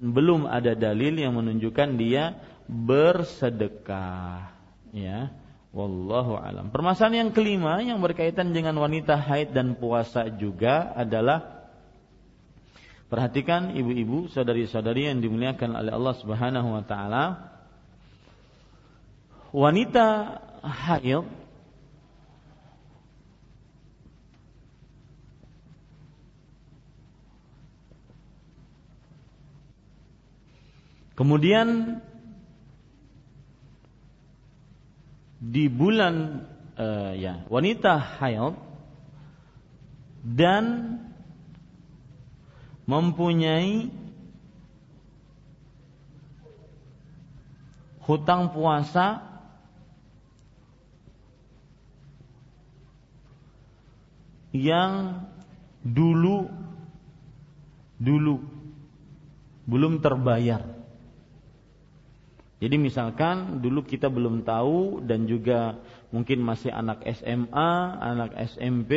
[SPEAKER 1] belum ada dalil yang menunjukkan dia bersedekah ya Wallahu alam. Permasalahan yang kelima yang berkaitan dengan wanita haid dan puasa juga adalah perhatikan ibu-ibu, saudari-saudari yang dimuliakan oleh Allah Subhanahu wa taala. Wanita haid Kemudian di bulan uh, ya wanita haid dan mempunyai hutang puasa yang dulu dulu belum terbayar jadi misalkan dulu kita belum tahu dan juga mungkin masih anak SMA, anak SMP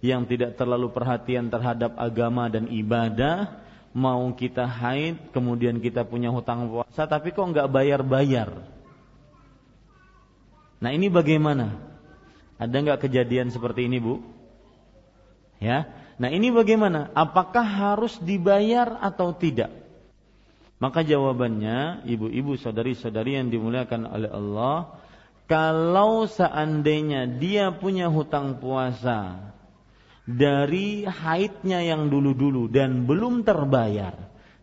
[SPEAKER 1] yang tidak terlalu perhatian terhadap agama dan ibadah, mau kita haid, kemudian kita punya hutang puasa, tapi kok nggak bayar-bayar? Nah ini bagaimana? Ada nggak kejadian seperti ini bu? Ya, nah ini bagaimana? Apakah harus dibayar atau tidak? Maka jawabannya, ibu-ibu saudari-saudari yang dimuliakan oleh Allah, kalau seandainya dia punya hutang puasa dari haidnya yang dulu-dulu dan belum terbayar,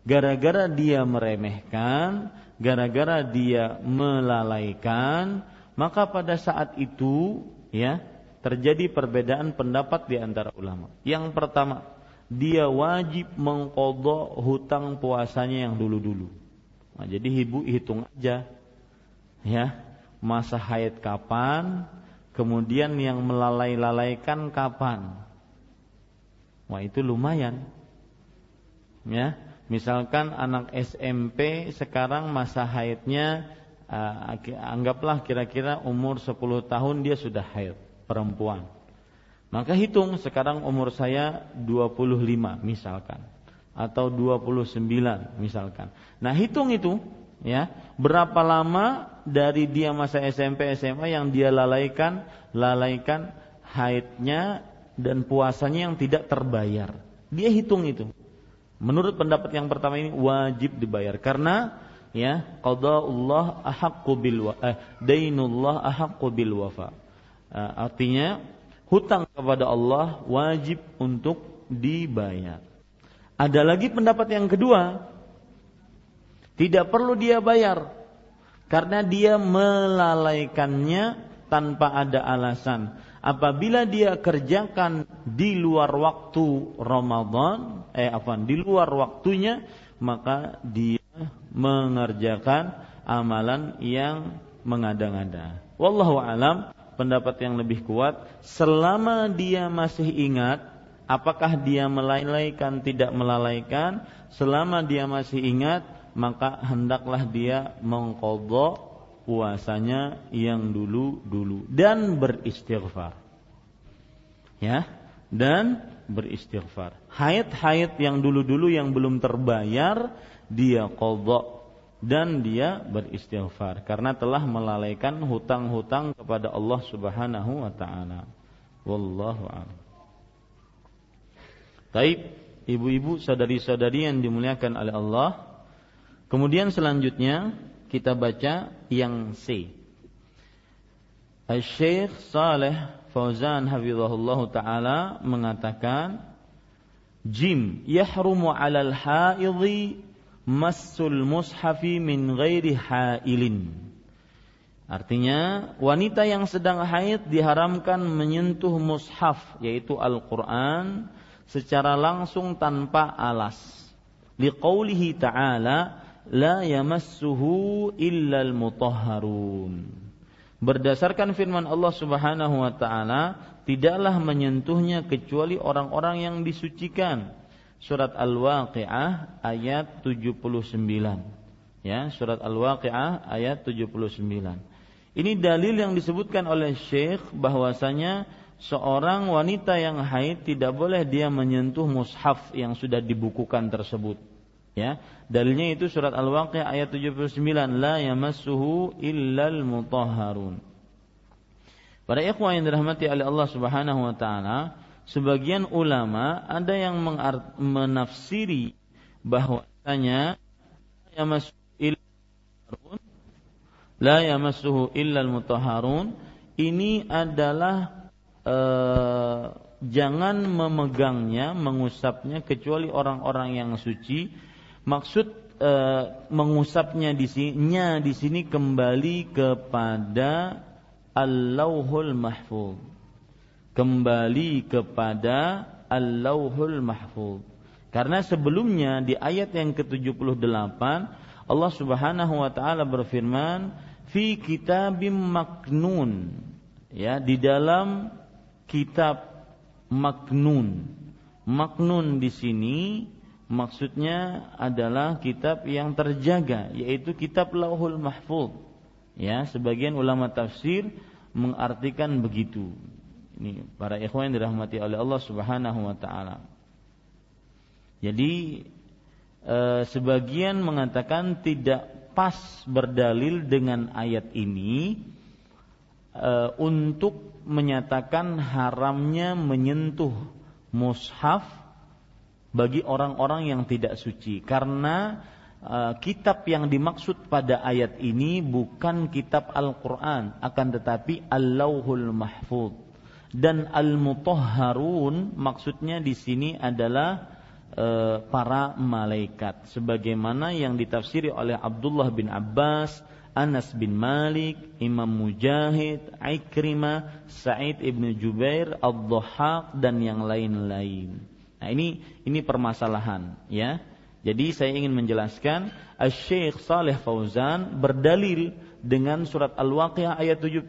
[SPEAKER 1] gara-gara dia meremehkan, gara-gara dia melalaikan, maka pada saat itu ya terjadi perbedaan pendapat di antara ulama. Yang pertama, dia wajib mengkodok hutang puasanya yang dulu-dulu. Nah, jadi ibu hitung aja, ya masa haid kapan, kemudian yang melalai-lalaikan kapan. Wah itu lumayan, ya. Misalkan anak SMP sekarang masa haidnya uh, anggaplah kira-kira umur 10 tahun dia sudah haid perempuan maka hitung sekarang umur saya 25 misalkan atau 29 misalkan. Nah, hitung itu ya, berapa lama dari dia masa SMP SMA yang dia lalaikan lalaikan haidnya dan puasanya yang tidak terbayar. Dia hitung itu. Menurut pendapat yang pertama ini wajib dibayar karena ya qadaullah ahaqqu bil eh, dainullah ahaqqu bil wafa. Uh, artinya hutang kepada Allah wajib untuk dibayar. Ada lagi pendapat yang kedua, tidak perlu dia bayar karena dia melalaikannya tanpa ada alasan. Apabila dia kerjakan di luar waktu Ramadan, eh apa? Di luar waktunya, maka dia mengerjakan amalan yang mengada-ngada. Wallahu alam pendapat yang lebih kuat selama dia masih ingat apakah dia melalaikan tidak melalaikan selama dia masih ingat maka hendaklah dia mengkodok puasanya yang dulu-dulu dan beristighfar. Ya dan beristighfar. Haid-haid yang dulu-dulu yang belum terbayar dia qadha dan dia beristighfar karena telah melalaikan hutang-hutang kepada Allah Subhanahu wa taala. Wallahu a'lam. Taib, ibu-ibu, saudari-saudari yang dimuliakan oleh Allah. Kemudian selanjutnya kita baca yang C. Al-Syekh Saleh Fauzan hafizahullah taala mengatakan jim yahrumu 'alal haidhi massul mushafi min ghairi hailin. Artinya wanita yang sedang haid diharamkan menyentuh mushaf yaitu Al-Qur'an secara langsung tanpa alas. Liqaulihi ta'ala la yamassuhu illal mutahharun. Berdasarkan firman Allah Subhanahu wa taala, tidaklah menyentuhnya kecuali orang-orang yang disucikan surat Al-Waqiah ayat 79. Ya, surat Al-Waqiah ayat 79. Ini dalil yang disebutkan oleh Syekh bahwasanya seorang wanita yang haid tidak boleh dia menyentuh mushaf yang sudah dibukukan tersebut. Ya, dalilnya itu surat Al-Waqiah ayat 79, la yamassuhu illal mutahharun. Para ikhwan yang dirahmati oleh Allah Subhanahu wa taala, sebagian ulama ada yang menafsiri bahwasanya la yamassuhu illal mutahharun ini adalah e, jangan memegangnya mengusapnya kecuali orang-orang yang suci. Maksud e, mengusapnya di sini di sini kembali kepada al-lauhul mahfuz kembali kepada Al-Lauhul Mahfuz. Karena sebelumnya di ayat yang ke-78 Allah Subhanahu wa taala berfirman fi kitabim maknun ya di dalam kitab maknun. Maknun di sini maksudnya adalah kitab yang terjaga yaitu kitab Lauhul Mahfuz. Ya, sebagian ulama tafsir mengartikan begitu. Ini para ikhwan yang dirahmati oleh Allah Subhanahu wa taala. Jadi e, sebagian mengatakan tidak pas berdalil dengan ayat ini e, untuk menyatakan haramnya menyentuh mushaf bagi orang-orang yang tidak suci karena e, kitab yang dimaksud pada ayat ini bukan kitab Al-Qur'an akan tetapi Al-Lauhul Mahfuz dan al-mutahharun maksudnya di sini adalah e, para malaikat sebagaimana yang ditafsiri oleh Abdullah bin Abbas, Anas bin Malik, Imam Mujahid, Ikrimah, Sa'id ibn Jubair, Ad-Dhahhak dan yang lain-lain. Nah, ini ini permasalahan ya. Jadi saya ingin menjelaskan Syekh Saleh Fauzan berdalil dengan surat Al-Waqiah ayat 79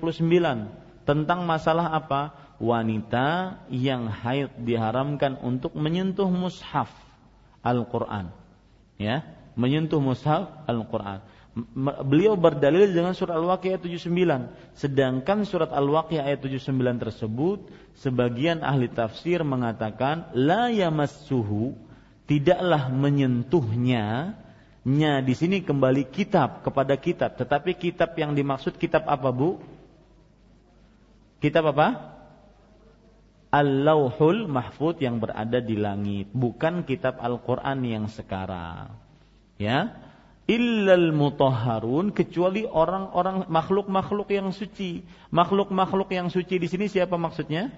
[SPEAKER 1] tentang masalah apa? Wanita yang haid diharamkan untuk menyentuh mushaf Al-Qur'an. Ya, menyentuh mushaf Al-Qur'an. Beliau berdalil dengan surat Al-Waqiah ayat 79. Sedangkan surat Al-Waqiah ayat 79 tersebut sebagian ahli tafsir mengatakan la yamassuhu tidaklah menyentuhnya nya di sini kembali kitab kepada kitab tetapi kitab yang dimaksud kitab apa Bu? Kitab apa? Al-Lauhul Mahfud yang berada di langit, bukan kitab Al-Qur'an yang sekarang. Ya. Illal mutahharun kecuali orang-orang makhluk-makhluk yang suci. Makhluk-makhluk yang suci di sini siapa maksudnya?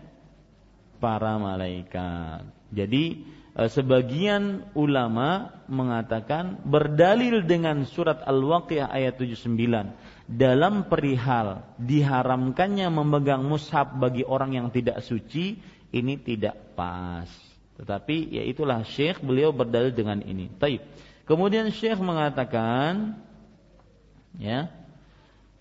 [SPEAKER 1] Para malaikat. Jadi eh, sebagian ulama mengatakan berdalil dengan surat Al-Waqiah ayat 79 dalam perihal diharamkannya memegang mushaf bagi orang yang tidak suci ini tidak pas. Tetapi ya itulah Syekh beliau berdalil dengan ini. Taib. Kemudian Syekh mengatakan ya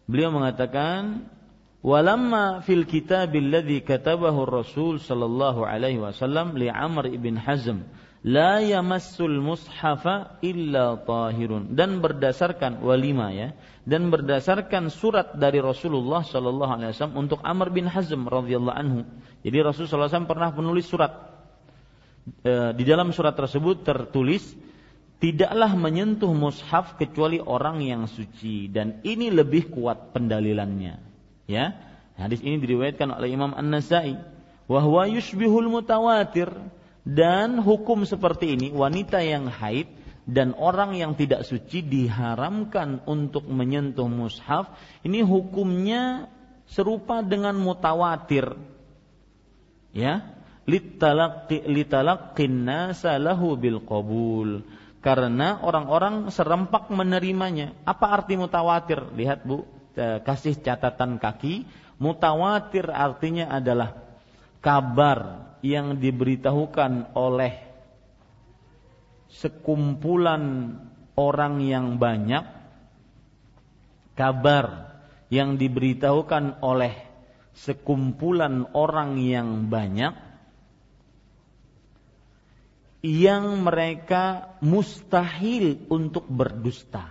[SPEAKER 1] beliau mengatakan walamma fil kitabil ladzi katabahu Rasul sallallahu alaihi wasallam li Amr ibn Hazm la yamassul mushafa illa tahirun dan berdasarkan walima ya dan berdasarkan surat dari Rasulullah sallallahu alaihi wasallam untuk Amr bin Hazm radhiyallahu anhu. Jadi Rasulullah SAW pernah menulis surat e, di dalam surat tersebut tertulis tidaklah menyentuh mushaf kecuali orang yang suci dan ini lebih kuat pendalilannya. Ya. Hadis ini diriwayatkan oleh Imam An-Nasai wa huwa yushbihul mutawatir dan hukum seperti ini wanita yang haid dan orang yang tidak suci diharamkan untuk menyentuh mushaf ini hukumnya serupa dengan mutawatir ya litalaqqin nasa lahu bil qabul karena orang-orang serempak menerimanya. Apa arti mutawatir? Lihat Bu, kasih catatan kaki. Mutawatir artinya adalah kabar yang diberitahukan oleh sekumpulan orang yang banyak, kabar yang diberitahukan oleh sekumpulan orang yang banyak yang mereka mustahil untuk berdusta.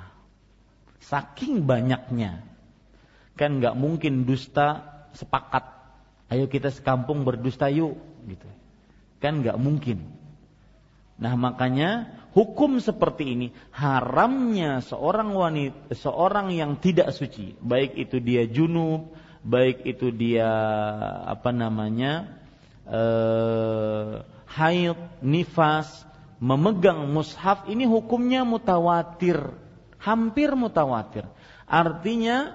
[SPEAKER 1] Saking banyaknya. Kan nggak mungkin dusta sepakat. Ayo kita sekampung berdusta yuk. gitu. Kan nggak mungkin. Nah makanya hukum seperti ini haramnya seorang wanita, seorang yang tidak suci, baik itu dia junub, baik itu dia apa namanya, eh, haid, nifas, memegang mushaf ini hukumnya mutawatir, hampir mutawatir. Artinya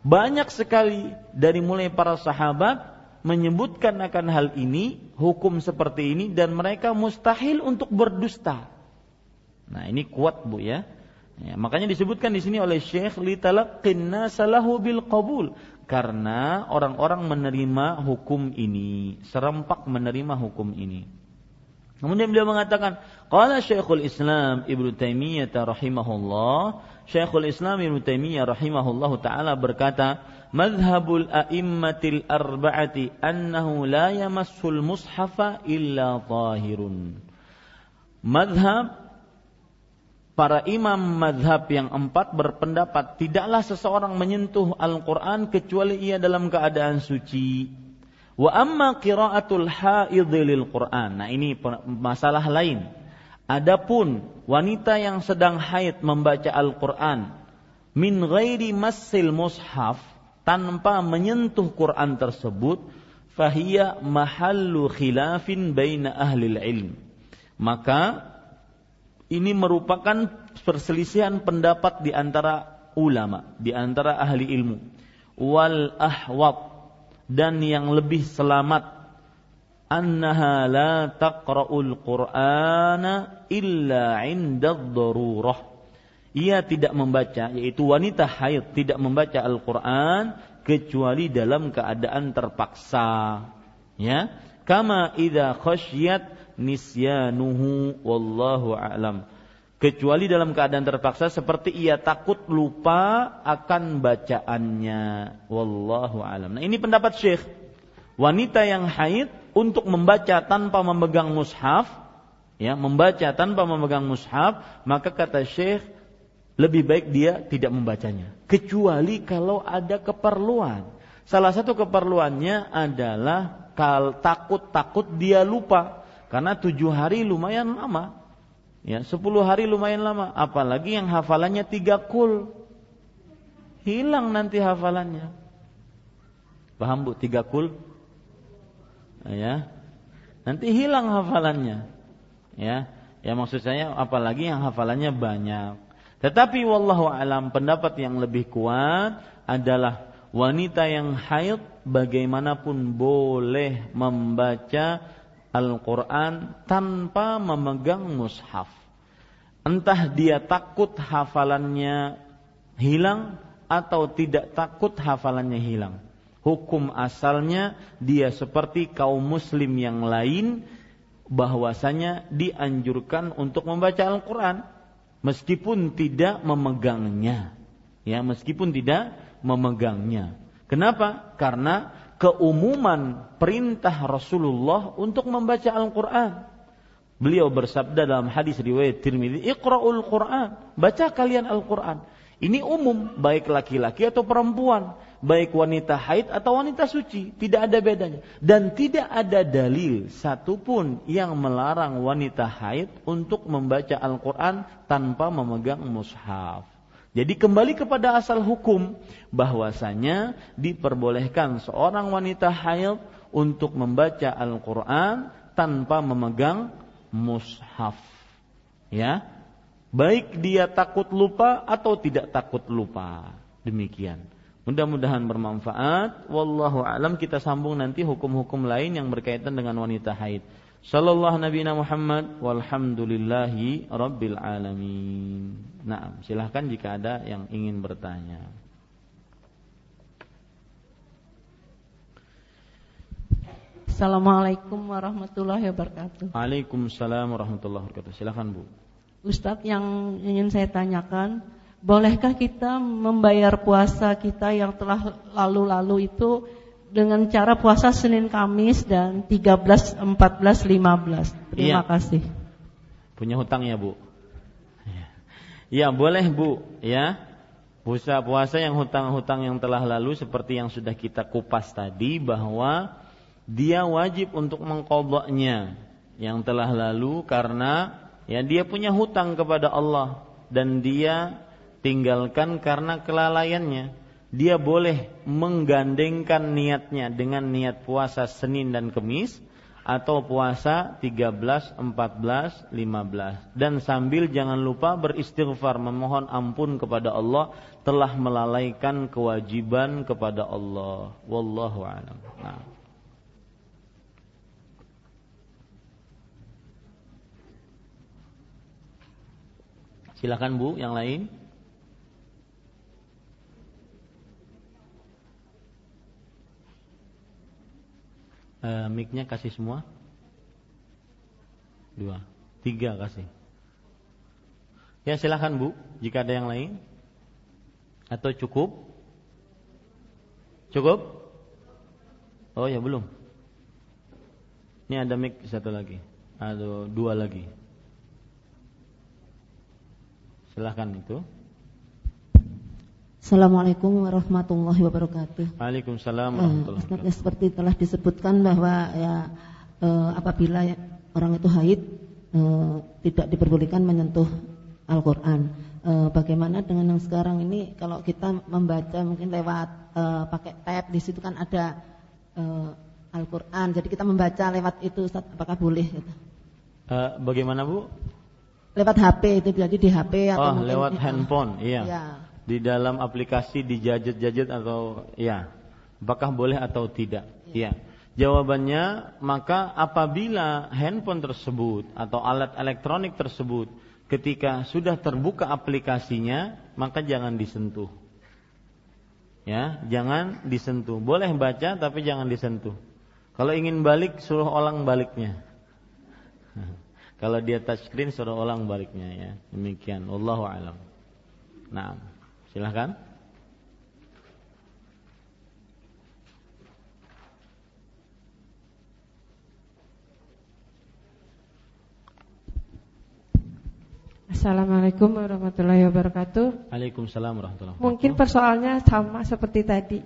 [SPEAKER 1] banyak sekali dari mulai para sahabat menyebutkan akan hal ini, hukum seperti ini dan mereka mustahil untuk berdusta. Nah, ini kuat Bu ya. Ya, makanya disebutkan di sini oleh Syekh li talaqqinna salahu bil qabul karena orang-orang menerima hukum ini, serempak menerima hukum ini. Kemudian beliau mengatakan, qala Syekhul Islam Ibnu Taimiyah rahimahullah, Syekhul Islam Ibnu Taimiyah rahimahullah taala berkata, "Madhhabul a'immatil arba'ati annahu la yamassul mushafa illa tahirun." Madhab para imam madhab yang empat berpendapat tidaklah seseorang menyentuh Al-Quran kecuali ia dalam keadaan suci Wa amma qiraatul haidh Qur'an. Nah, ini masalah lain. Adapun wanita yang sedang haid membaca Al-Qur'an min ghairi massil mushaf tanpa menyentuh Quran tersebut fahiya mahallu khilafin baina ahli ilm. Maka ini merupakan perselisihan pendapat di antara ulama, di antara ahli ilmu. Wal ahwat dan yang lebih selamat annaha la taqra'ul qur'ana illa 'inda darurah ia tidak membaca yaitu wanita haid tidak membaca Al-Qur'an kecuali dalam keadaan terpaksa. Ya? Kama idza khasyat nisyanuhu wallahu a'lam. Kecuali dalam keadaan terpaksa seperti ia takut lupa akan bacaannya. Wallahu alam. Nah ini pendapat syekh. Wanita yang haid untuk membaca tanpa memegang mushaf ya membaca tanpa memegang mushaf maka kata syekh lebih baik dia tidak membacanya kecuali kalau ada keperluan salah satu keperluannya adalah kal takut takut dia lupa karena tujuh hari lumayan lama Ya, 10 hari lumayan lama, apalagi yang hafalannya tiga kul. Hilang nanti hafalannya. Paham Bu, tiga kul? Ya. Nanti hilang hafalannya. Ya. Ya maksud saya apalagi yang hafalannya banyak. Tetapi wallahu alam pendapat yang lebih kuat adalah wanita yang haid bagaimanapun boleh membaca Al-Quran tanpa memegang mushaf. Entah dia takut hafalannya hilang atau tidak takut hafalannya hilang. Hukum asalnya dia seperti kaum muslim yang lain bahwasanya dianjurkan untuk membaca Al-Quran meskipun tidak memegangnya. Ya, meskipun tidak memegangnya. Kenapa? Karena keumuman perintah Rasulullah untuk membaca Al-Quran. Beliau bersabda dalam hadis riwayat Tirmidzi, "Iqra'ul Quran." Baca kalian Al-Quran. Ini umum, baik laki-laki atau perempuan, baik wanita haid atau wanita suci, tidak ada bedanya. Dan tidak ada dalil satupun yang melarang wanita haid untuk membaca Al-Quran tanpa memegang mushaf. Jadi kembali kepada asal hukum bahwasanya diperbolehkan seorang wanita haid untuk membaca Al-Quran tanpa memegang mushaf. Ya, baik dia takut lupa atau tidak takut lupa. Demikian. Mudah-mudahan bermanfaat. Wallahu alam kita sambung nanti hukum-hukum lain yang berkaitan dengan wanita haid. Sallallahu Nabi Muhammad walhamdulillahi rabbil alamin. Nah, silahkan jika ada yang ingin bertanya.
[SPEAKER 2] Assalamualaikum warahmatullahi wabarakatuh.
[SPEAKER 1] Waalaikumsalam warahmatullahi wabarakatuh. Silahkan Bu.
[SPEAKER 2] Ustadz yang ingin saya tanyakan, bolehkah kita membayar puasa kita yang telah lalu-lalu itu dengan cara puasa Senin Kamis dan 13, 14, 15? Terima iya. kasih.
[SPEAKER 1] Punya hutang ya Bu? Ya boleh Bu ya. Puasa puasa yang hutang-hutang yang telah lalu seperti yang sudah kita kupas tadi bahwa dia wajib untuk mengkodoknya yang telah lalu karena Ya, dia punya hutang kepada Allah dan dia tinggalkan karena kelalaiannya. Dia boleh menggandengkan niatnya dengan niat puasa Senin dan Kemis atau puasa 13, 14, 15 dan sambil jangan lupa beristighfar memohon ampun kepada Allah telah melalaikan kewajiban kepada Allah wallahu a'lam. Nah. Silakan Bu, yang lain. Uh, mic-nya kasih semua? Dua, tiga kasih. Ya silakan Bu, jika ada yang lain. Atau cukup? Cukup? Oh ya belum. Ini ada mic satu lagi. Ada dua lagi. Silahkan itu.
[SPEAKER 3] Assalamualaikum warahmatullahi wabarakatuh.
[SPEAKER 1] Waalaikumsalam eh, warahmatullahi wabarakatuh.
[SPEAKER 3] Uh, seperti telah disebutkan bahwa ya uh, apabila orang itu haid uh, tidak diperbolehkan menyentuh Al-Qur'an. Uh, bagaimana dengan yang sekarang ini kalau kita membaca mungkin lewat uh, pakai tab di situ kan ada uh, Al-Qur'an. Jadi kita membaca lewat itu Ustaz, apakah boleh gitu?
[SPEAKER 1] Uh, bagaimana Bu?
[SPEAKER 3] lewat HP itu jadi di HP
[SPEAKER 1] atau oh, lewat handphone, iya. Ya. Di dalam aplikasi di jajet-jajet atau ya. Apakah boleh atau tidak? Iya. Ya. Jawabannya maka apabila handphone tersebut atau alat elektronik tersebut ketika sudah terbuka aplikasinya maka jangan disentuh. Ya, jangan disentuh. Boleh baca tapi jangan disentuh. Kalau ingin balik suruh orang baliknya. Kalau dia touchscreen suruh ulang baliknya ya. Demikian. Wallahu alam. Nah, silahkan.
[SPEAKER 4] Assalamualaikum warahmatullahi wabarakatuh.
[SPEAKER 1] Waalaikumsalam warahmatullahi
[SPEAKER 4] wabarakatuh. Mungkin persoalannya sama seperti tadi.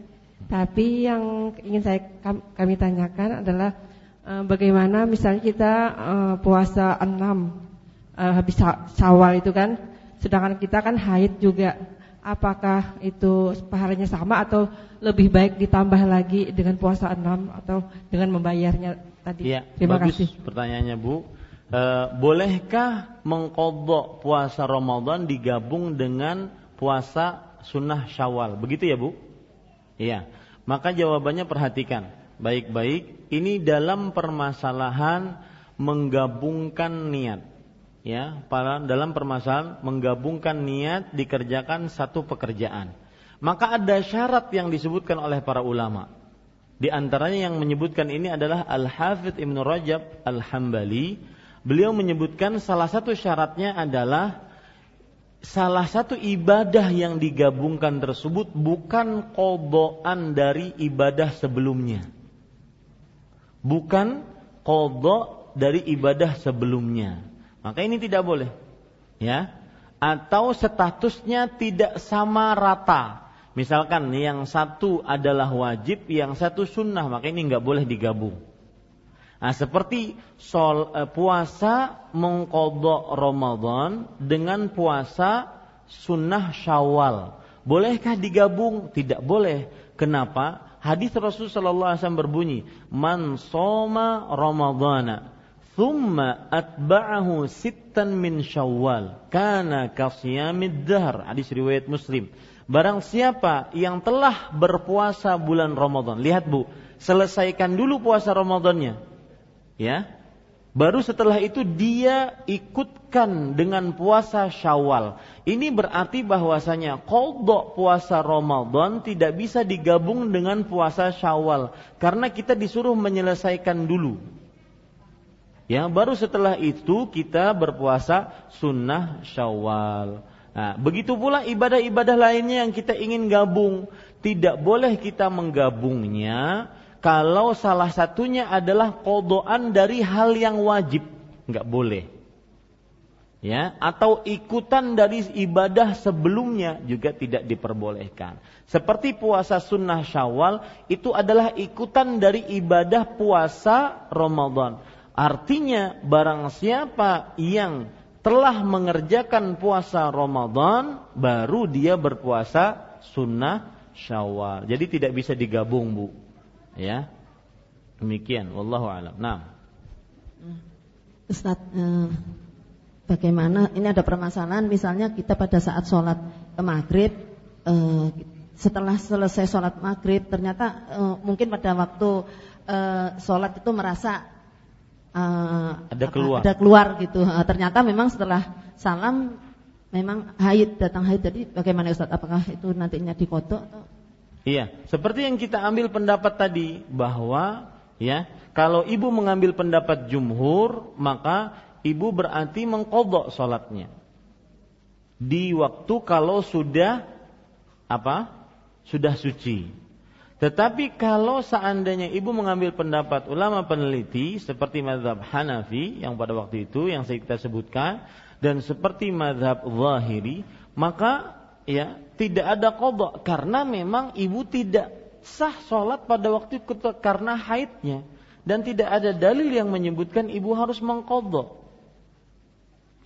[SPEAKER 4] Tapi yang ingin saya kami tanyakan adalah Eh, bagaimana misalnya kita uh, puasa enam uh, habis Syawal itu kan sedangkan kita kan haid juga apakah itu pahalanya sama atau lebih baik ditambah lagi dengan puasa enam atau dengan membayarnya tadi?
[SPEAKER 1] Ya, terima bagus kasih. pertanyaannya Bu. E, bolehkah mengkodok puasa Ramadan digabung dengan puasa sunnah Syawal? Begitu ya Bu? Iya. Maka jawabannya perhatikan. Baik-baik ini dalam permasalahan menggabungkan niat ya para dalam permasalahan menggabungkan niat dikerjakan satu pekerjaan. Maka ada syarat yang disebutkan oleh para ulama. Di antaranya yang menyebutkan ini adalah Al Hafidh Ibnu Rajab Al Hambali beliau menyebutkan salah satu syaratnya adalah salah satu ibadah yang digabungkan tersebut bukan kodoan dari ibadah sebelumnya. Bukan kodok dari ibadah sebelumnya. Maka ini tidak boleh. Ya, atau statusnya tidak sama rata. Misalkan yang satu adalah wajib, yang satu sunnah, maka ini nggak boleh digabung. Nah, seperti sol, eh, puasa mengkodok Ramadan dengan puasa sunnah Syawal. Bolehkah digabung? Tidak boleh. Kenapa? Hadis Rasulullah SAW berbunyi, "Man soma Ramadana, thumma atba'ahu sittan min Syawal, kana kasiyamid dahr." Hadis riwayat Muslim. Barang siapa yang telah berpuasa bulan Ramadan, lihat Bu, selesaikan dulu puasa Ramadannya. Ya. Baru setelah itu dia ikutkan dengan puasa Syawal. Ini berarti bahwasanya kodok puasa Ramadan tidak bisa digabung dengan puasa Syawal karena kita disuruh menyelesaikan dulu. Ya, baru setelah itu kita berpuasa sunnah Syawal. Nah, begitu pula ibadah-ibadah lainnya yang kita ingin gabung, tidak boleh kita menggabungnya kalau salah satunya adalah kodoan dari hal yang wajib, nggak boleh. Ya, atau ikutan dari ibadah sebelumnya juga tidak diperbolehkan. Seperti puasa sunnah Syawal itu adalah ikutan dari ibadah puasa Ramadan. Artinya barang siapa yang telah mengerjakan puasa Ramadan baru dia berpuasa sunnah Syawal. Jadi tidak bisa digabung, Bu. Ya. Demikian wallahu alam. Nah.
[SPEAKER 3] Ustaz, eh, bagaimana ini ada permasalahan misalnya kita pada saat sholat maghrib eh, setelah selesai sholat maghrib ternyata eh, mungkin pada waktu eh, sholat itu merasa
[SPEAKER 1] uh, ada keluar.
[SPEAKER 3] ada keluar gitu. Uh, ternyata memang setelah salam memang haid datang haid. Jadi bagaimana Ustaz? Apakah itu nantinya dikodok atau?
[SPEAKER 1] Iya, seperti yang kita ambil pendapat tadi bahwa ya, kalau ibu mengambil pendapat jumhur, maka ibu berarti mengkodok sholatnya. Di waktu kalau sudah apa? Sudah suci. Tetapi kalau seandainya ibu mengambil pendapat ulama peneliti seperti mazhab Hanafi yang pada waktu itu yang saya kita sebutkan dan seperti mazhab Zahiri, maka ya tidak ada kodok karena memang ibu tidak sah sholat pada waktu itu karena haidnya dan tidak ada dalil yang menyebutkan ibu harus mengkodok.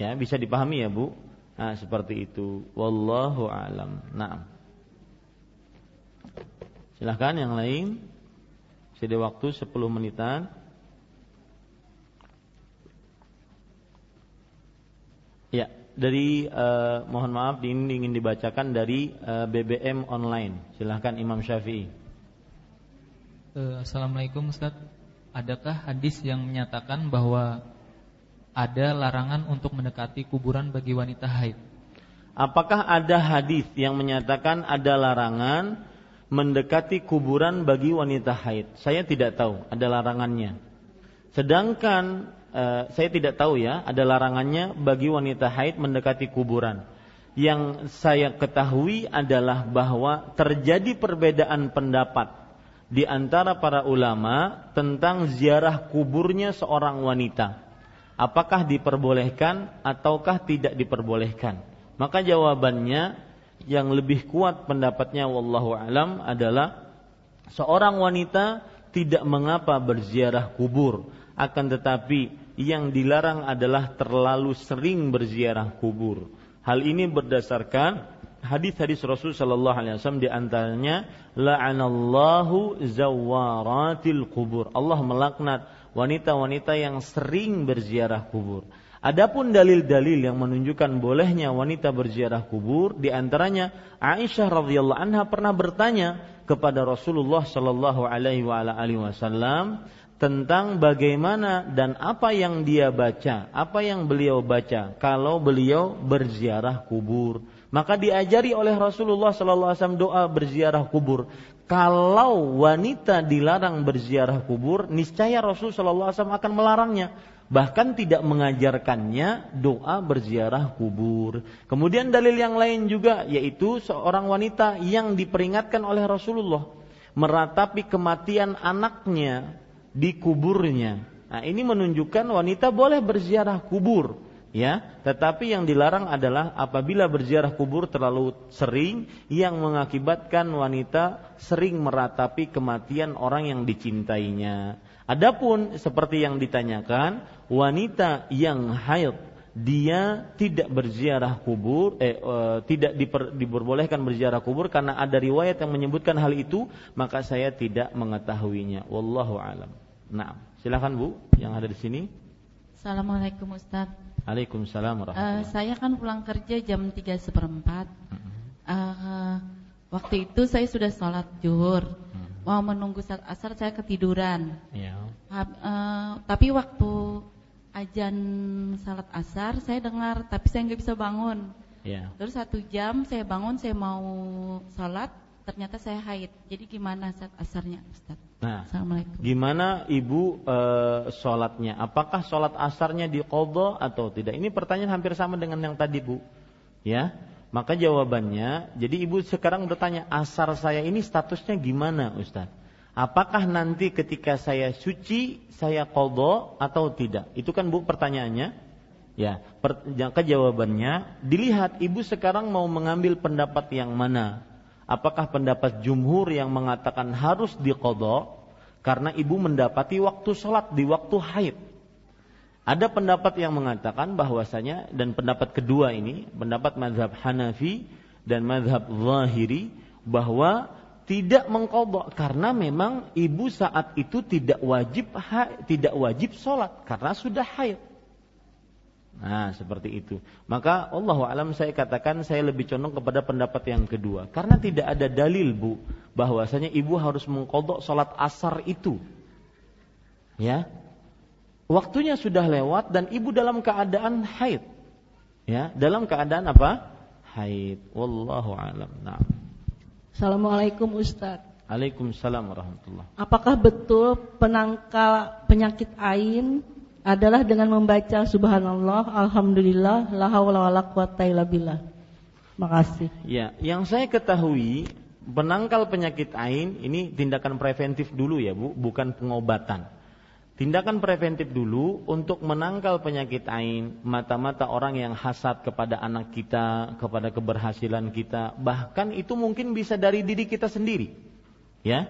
[SPEAKER 1] Ya bisa dipahami ya bu. Nah seperti itu. Wallahu alam. Nah. Silahkan yang lain. Masih waktu 10 menitan. Ya, dari uh, mohon maaf ini ingin dibacakan dari eh, BBM online. Silahkan Imam Syafi'i.
[SPEAKER 5] Uh, Assalamualaikum Ustaz. Adakah hadis yang menyatakan bahwa ada larangan untuk mendekati kuburan bagi wanita haid?
[SPEAKER 1] Apakah ada hadis yang menyatakan ada larangan mendekati kuburan bagi wanita haid. Saya tidak tahu ada larangannya. Sedangkan eh, saya tidak tahu ya ada larangannya bagi wanita haid mendekati kuburan. Yang saya ketahui adalah bahwa terjadi perbedaan pendapat di antara para ulama tentang ziarah kuburnya seorang wanita. Apakah diperbolehkan ataukah tidak diperbolehkan? Maka jawabannya yang lebih kuat pendapatnya wallahu alam adalah seorang wanita tidak mengapa berziarah kubur akan tetapi yang dilarang adalah terlalu sering berziarah kubur. Hal ini berdasarkan hadis-hadis Rasul sallallahu alaihi wasallam di antaranya la'anallahu zawaratil kubur. Allah melaknat wanita-wanita yang sering berziarah kubur. Adapun dalil-dalil yang menunjukkan bolehnya wanita berziarah kubur, di antaranya Aisyah radhiyallahu anha pernah bertanya kepada Rasulullah sallallahu alaihi wasallam tentang bagaimana dan apa yang dia baca, apa yang beliau baca kalau beliau berziarah kubur. Maka diajari oleh Rasulullah sallallahu alaihi wasallam doa berziarah kubur. Kalau wanita dilarang berziarah kubur, niscaya Rasul sallallahu alaihi wasallam akan melarangnya bahkan tidak mengajarkannya doa berziarah kubur. Kemudian dalil yang lain juga yaitu seorang wanita yang diperingatkan oleh Rasulullah meratapi kematian anaknya di kuburnya. Nah, ini menunjukkan wanita boleh berziarah kubur ya tetapi yang dilarang adalah apabila berziarah kubur terlalu sering yang mengakibatkan wanita sering meratapi kematian orang yang dicintainya adapun seperti yang ditanyakan wanita yang haid dia tidak berziarah kubur eh, eh tidak diper, diperbolehkan berziarah kubur karena ada riwayat yang menyebutkan hal itu maka saya tidak mengetahuinya. Wallahu alam. Nah silakan Bu yang ada di sini.
[SPEAKER 6] Assalamualaikum Ustaz.
[SPEAKER 1] Waalaikumsalam
[SPEAKER 6] uh, Saya kan pulang kerja jam 3 seperempat. Uh, Waktu itu saya sudah sholat zuhur. Mm. Mau menunggu saat asar saya ketiduran. Yeah. uh, uh, Tapi waktu ajan salat asar saya dengar Tapi saya nggak bisa bangun yeah. Terus satu jam saya bangun saya mau sholat Ternyata saya haid Jadi gimana saat asarnya Ustaz?
[SPEAKER 1] Nah, Assalamualaikum. Gimana ibu e, sholatnya? Apakah sholat asarnya di kodo atau tidak? Ini pertanyaan hampir sama dengan yang tadi bu. Ya, maka jawabannya, jadi ibu sekarang bertanya asar saya ini statusnya gimana Ustaz? Apakah nanti ketika saya suci saya kodo atau tidak? Itu kan bu pertanyaannya. Ya, per, maka jawabannya dilihat ibu sekarang mau mengambil pendapat yang mana? Apakah pendapat jumhur yang mengatakan harus dikodok karena ibu mendapati waktu sholat di waktu haid? Ada pendapat yang mengatakan bahwasanya dan pendapat kedua ini pendapat madhab Hanafi dan madhab Zahiri bahwa tidak mengkodok karena memang ibu saat itu tidak wajib tidak wajib sholat karena sudah haid. Nah, seperti itu. Maka Allah alam saya katakan saya lebih condong kepada pendapat yang kedua. Karena tidak ada dalil, Bu, bahwasanya ibu harus mengkodok sholat asar itu. Ya. Waktunya sudah lewat dan ibu dalam keadaan haid. Ya, dalam keadaan apa? Haid. Wallahu alam. Nah.
[SPEAKER 2] Assalamualaikum Ustaz.
[SPEAKER 1] Waalaikumsalam warahmatullah.
[SPEAKER 2] Apakah betul penangkal penyakit ain adalah dengan membaca subhanallah, alhamdulillah, la haula wala quwata illa billah. Makasih.
[SPEAKER 1] Ya, yang saya ketahui penangkal penyakit ain ini tindakan preventif dulu ya, Bu, bukan pengobatan. Tindakan preventif dulu untuk menangkal penyakit ain, mata-mata orang yang hasad kepada anak kita, kepada keberhasilan kita, bahkan itu mungkin bisa dari diri kita sendiri. Ya,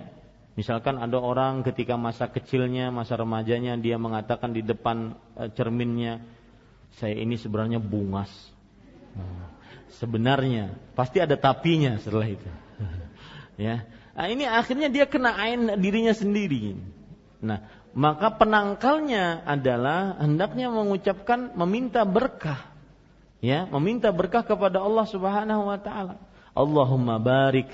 [SPEAKER 1] Misalkan ada orang ketika masa kecilnya, masa remajanya dia mengatakan di depan e, cerminnya, saya ini sebenarnya bungas. Hmm. Sebenarnya pasti ada tapinya setelah itu. ya. Nah, ini akhirnya dia kena ain dirinya sendiri. Nah, maka penangkalnya adalah hendaknya mengucapkan meminta berkah. Ya, meminta berkah kepada Allah Subhanahu wa taala. Allahumma barik.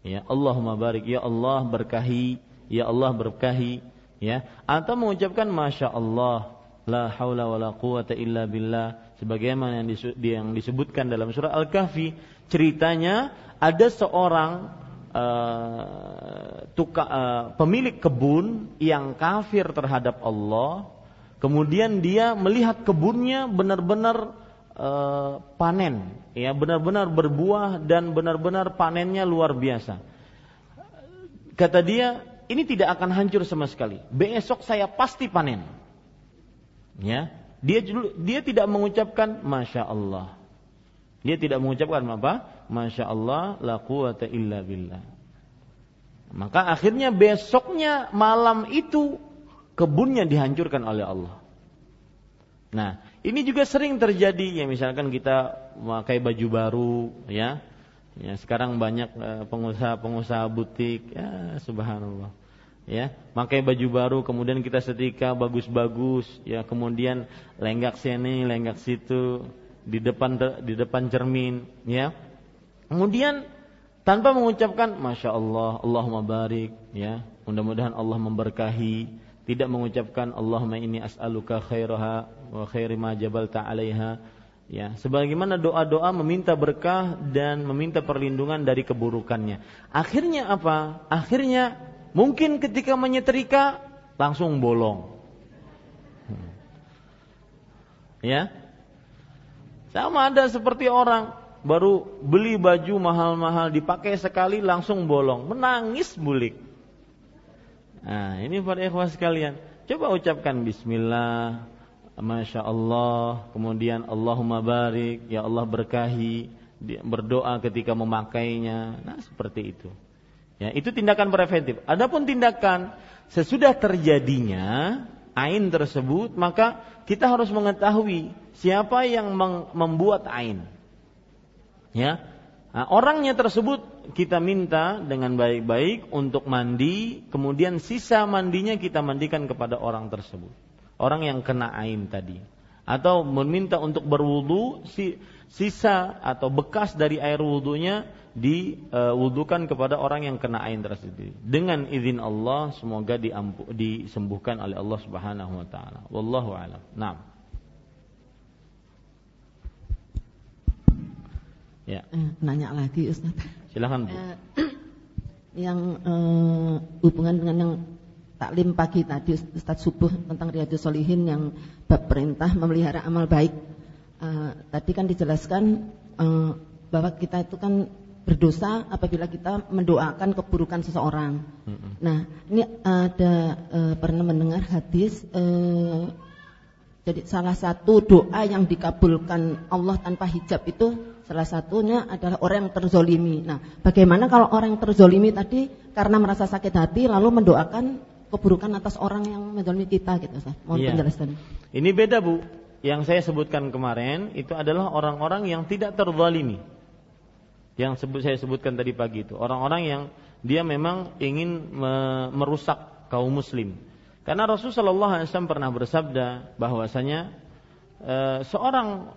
[SPEAKER 1] Ya Allahumma barik. Ya Allah berkahi. Ya Allah berkahi. Ya atau mengucapkan masya Allah la haula wala quwata illa billah. Sebagaimana yang disebutkan dalam surah Al-Kahfi ceritanya ada seorang uh, tuka, uh, pemilik kebun yang kafir terhadap Allah kemudian dia melihat kebunnya benar-benar uh, panen ya benar-benar berbuah dan benar-benar panennya luar biasa. Kata dia, ini tidak akan hancur sama sekali. Besok saya pasti panen. Ya, dia dia tidak mengucapkan masya Allah. Dia tidak mengucapkan apa? Masya Allah, la quwata illa billah. Maka akhirnya besoknya malam itu kebunnya dihancurkan oleh Allah. Nah, ini juga sering terjadi ya misalkan kita memakai baju baru ya. Ya, sekarang banyak eh, pengusaha-pengusaha butik ya subhanallah. Ya, pakai baju baru kemudian kita setrika bagus-bagus ya kemudian lenggak sini, lenggak situ di depan di depan cermin ya. Kemudian tanpa mengucapkan masya Allah, Allahumma barik ya. Mudah-mudahan Allah memberkahi tidak mengucapkan Allahumma ini as'aluka khairaha wa khairi ma jabalta 'alaiha ya sebagaimana doa-doa meminta berkah dan meminta perlindungan dari keburukannya akhirnya apa akhirnya mungkin ketika menyetrika langsung bolong hmm. ya sama ada seperti orang baru beli baju mahal-mahal dipakai sekali langsung bolong menangis bulik Nah, ini para ikhwah sekalian, coba ucapkan bismillah, Masya Allah, kemudian Allahumma barik, ya Allah berkahi, berdoa ketika memakainya, nah seperti itu. Ya, itu tindakan preventif. Adapun tindakan sesudah terjadinya ain tersebut, maka kita harus mengetahui siapa yang membuat ain. Ya, nah, orangnya tersebut kita minta dengan baik-baik untuk mandi, kemudian sisa mandinya kita mandikan kepada orang tersebut. Orang yang kena ain tadi. Atau meminta untuk berwudu sisa atau bekas dari air wudunya diwudukan kepada orang yang kena ain tersebut dengan izin Allah semoga diampu, disembuhkan oleh Allah Subhanahu wa taala. Wallahu alam. Nah
[SPEAKER 3] ya. Eh, nanya lagi Ustaz.
[SPEAKER 1] Silakan Bu. Eh,
[SPEAKER 3] yang eh, hubungan dengan yang taklim pagi tadi Ustaz Subuh tentang Riyadus Solihin yang bab perintah memelihara amal baik. Uh, tadi kan dijelaskan uh, bahwa kita itu kan berdosa apabila kita mendoakan keburukan seseorang. Mm-hmm. Nah, ini ada uh, pernah mendengar hadis uh, jadi salah satu doa yang dikabulkan Allah tanpa hijab itu salah satunya adalah orang yang terzolimi. Nah, bagaimana kalau orang yang terzolimi tadi karena merasa sakit hati lalu mendoakan keburukan atas orang yang menzalimi kita gitu Ustaz. Mohon ya. penjelasan.
[SPEAKER 1] Ini beda Bu. Yang saya sebutkan kemarin itu adalah orang-orang yang tidak terzalimi. Yang sebut saya sebutkan tadi pagi itu, orang-orang yang dia memang ingin me merusak kaum muslim. Karena Rasulullah SAW pernah bersabda bahwasanya e, seorang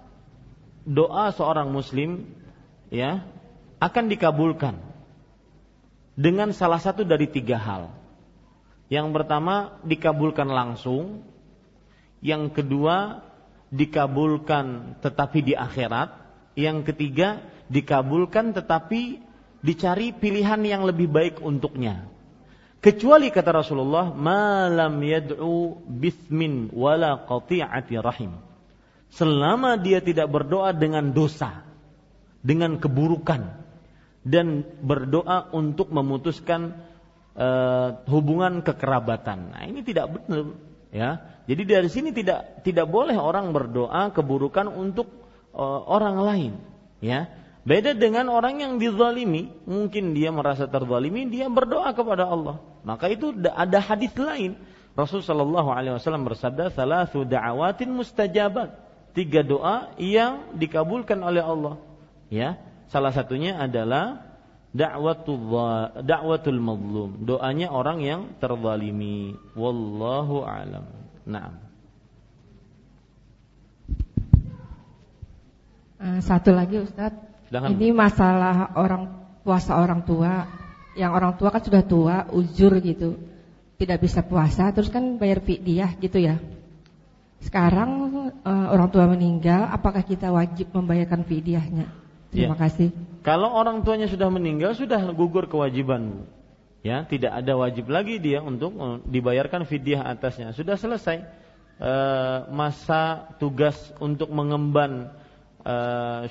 [SPEAKER 1] doa seorang muslim ya akan dikabulkan dengan salah satu dari tiga hal. Yang pertama dikabulkan langsung, yang kedua dikabulkan tetapi di akhirat, yang ketiga dikabulkan tetapi dicari pilihan yang lebih baik untuknya. Kecuali kata Rasulullah, malam yad'u bismin wala qati'ati rahim. Selama dia tidak berdoa dengan dosa, dengan keburukan dan berdoa untuk memutuskan uh, hubungan kekerabatan. Nah, ini tidak benar, ya. Jadi dari sini tidak tidak boleh orang berdoa keburukan untuk uh, orang lain, ya. Beda dengan orang yang dizalimi, mungkin dia merasa terzalimi, dia berdoa kepada Allah. Maka itu ada hadis lain. Rasul Shallallahu Alaihi Wasallam bersabda, salah da'awatin mustajabat. Tiga doa yang dikabulkan oleh Allah. Ya, salah satunya adalah da'watul da'watul mazlum, doanya orang yang terzalimi. Wallahu alam. Naam.
[SPEAKER 4] Uh, satu lagi Ustaz. Ini masalah orang puasa orang tua. Yang orang tua kan sudah tua, uzur gitu. Tidak bisa puasa terus kan bayar fidyah gitu ya. Sekarang uh, orang tua meninggal, apakah kita wajib membayarkan fidyahnya? Terima ya. kasih.
[SPEAKER 1] Kalau orang tuanya sudah meninggal sudah gugur kewajiban. Ya, tidak ada wajib lagi dia untuk eh, dibayarkan fidyah atasnya. Sudah selesai e, masa tugas untuk mengemban e,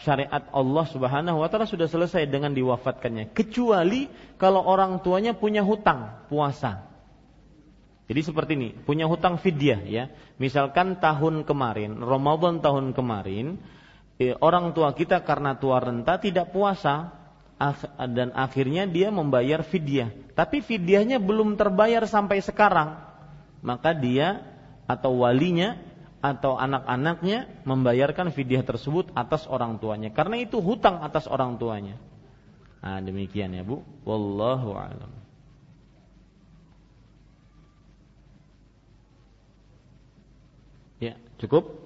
[SPEAKER 1] syariat Allah Subhanahu wa taala sudah selesai dengan diwafatkannya. Kecuali kalau orang tuanya punya hutang puasa. Jadi seperti ini, punya hutang fidyah ya. Misalkan tahun kemarin, Ramadan tahun kemarin, orang tua kita karena tua renta tidak puasa dan akhirnya dia membayar fidyah. Tapi fidyahnya belum terbayar sampai sekarang. Maka dia atau walinya atau anak-anaknya membayarkan fidyah tersebut atas orang tuanya karena itu hutang atas orang tuanya. Nah, demikian ya, Bu. Wallahu a'lam. Ya, cukup?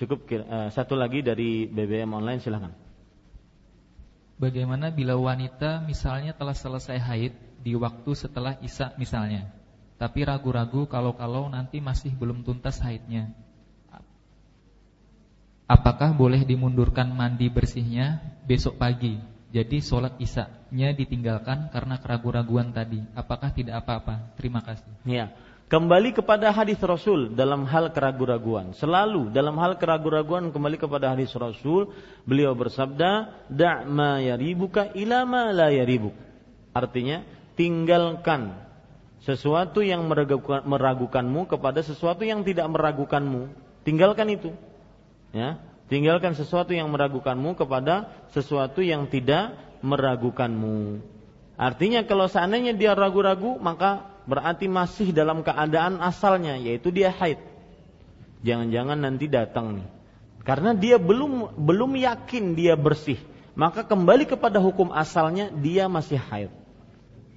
[SPEAKER 1] Cukup uh, satu lagi dari BBM online silahkan.
[SPEAKER 5] Bagaimana bila wanita misalnya telah selesai haid di waktu setelah Isya misalnya, tapi ragu-ragu kalau-kalau nanti masih belum tuntas haidnya. Apakah boleh dimundurkan mandi bersihnya besok pagi? Jadi sholat isya-nya ditinggalkan karena keraguan-raguan tadi. Apakah tidak apa-apa? Terima kasih.
[SPEAKER 1] Ya. Kembali kepada hadis Rasul dalam hal keraguan-raguan. Selalu dalam hal keraguan-raguan kembali kepada hadis Rasul, beliau bersabda, "Da' ma yaribuka ila ma la yaribuk." Artinya, tinggalkan sesuatu yang meragukan, meragukanmu kepada sesuatu yang tidak meragukanmu. tinggalkan itu. Ya, tinggalkan sesuatu yang meragukanmu kepada sesuatu yang tidak meragukanmu. Artinya kalau seandainya dia ragu-ragu maka berarti masih dalam keadaan asalnya yaitu dia haid. Jangan-jangan nanti datang nih. Karena dia belum belum yakin dia bersih, maka kembali kepada hukum asalnya dia masih haid.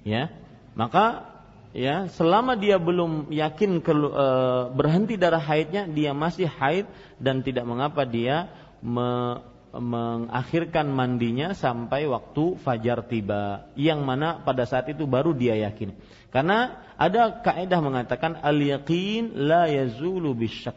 [SPEAKER 1] Ya. Maka ya selama dia belum yakin ke, e, berhenti darah haidnya dia masih haid dan tidak mengapa dia me, mengakhirkan mandinya sampai waktu fajar tiba. Yang mana pada saat itu baru dia yakin. Karena ada kaidah mengatakan al yaqin la yazulu bisyak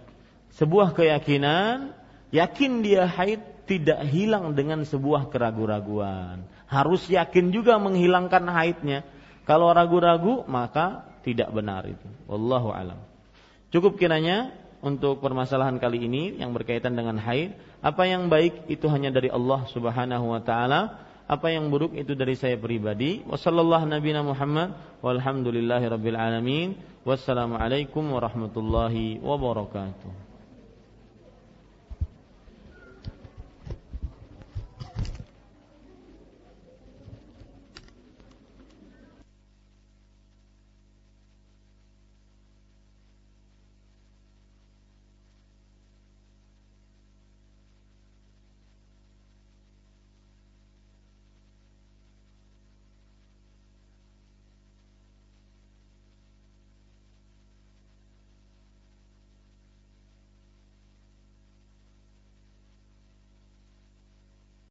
[SPEAKER 1] sebuah keyakinan yakin dia haid tidak hilang dengan sebuah keraguan-raguan. Harus yakin juga menghilangkan haidnya. Kalau ragu-ragu maka tidak benar itu. Wallahu alam. Cukup kiranya untuk permasalahan kali ini yang berkaitan dengan haid, apa yang baik itu hanya dari Allah Subhanahu wa taala, apa yang buruk itu dari saya pribadi. Wassallallahu nabiyana Muhammad walhamdulillahirabbil alamin. Wassalamualaikum warahmatullahi wabarakatuh.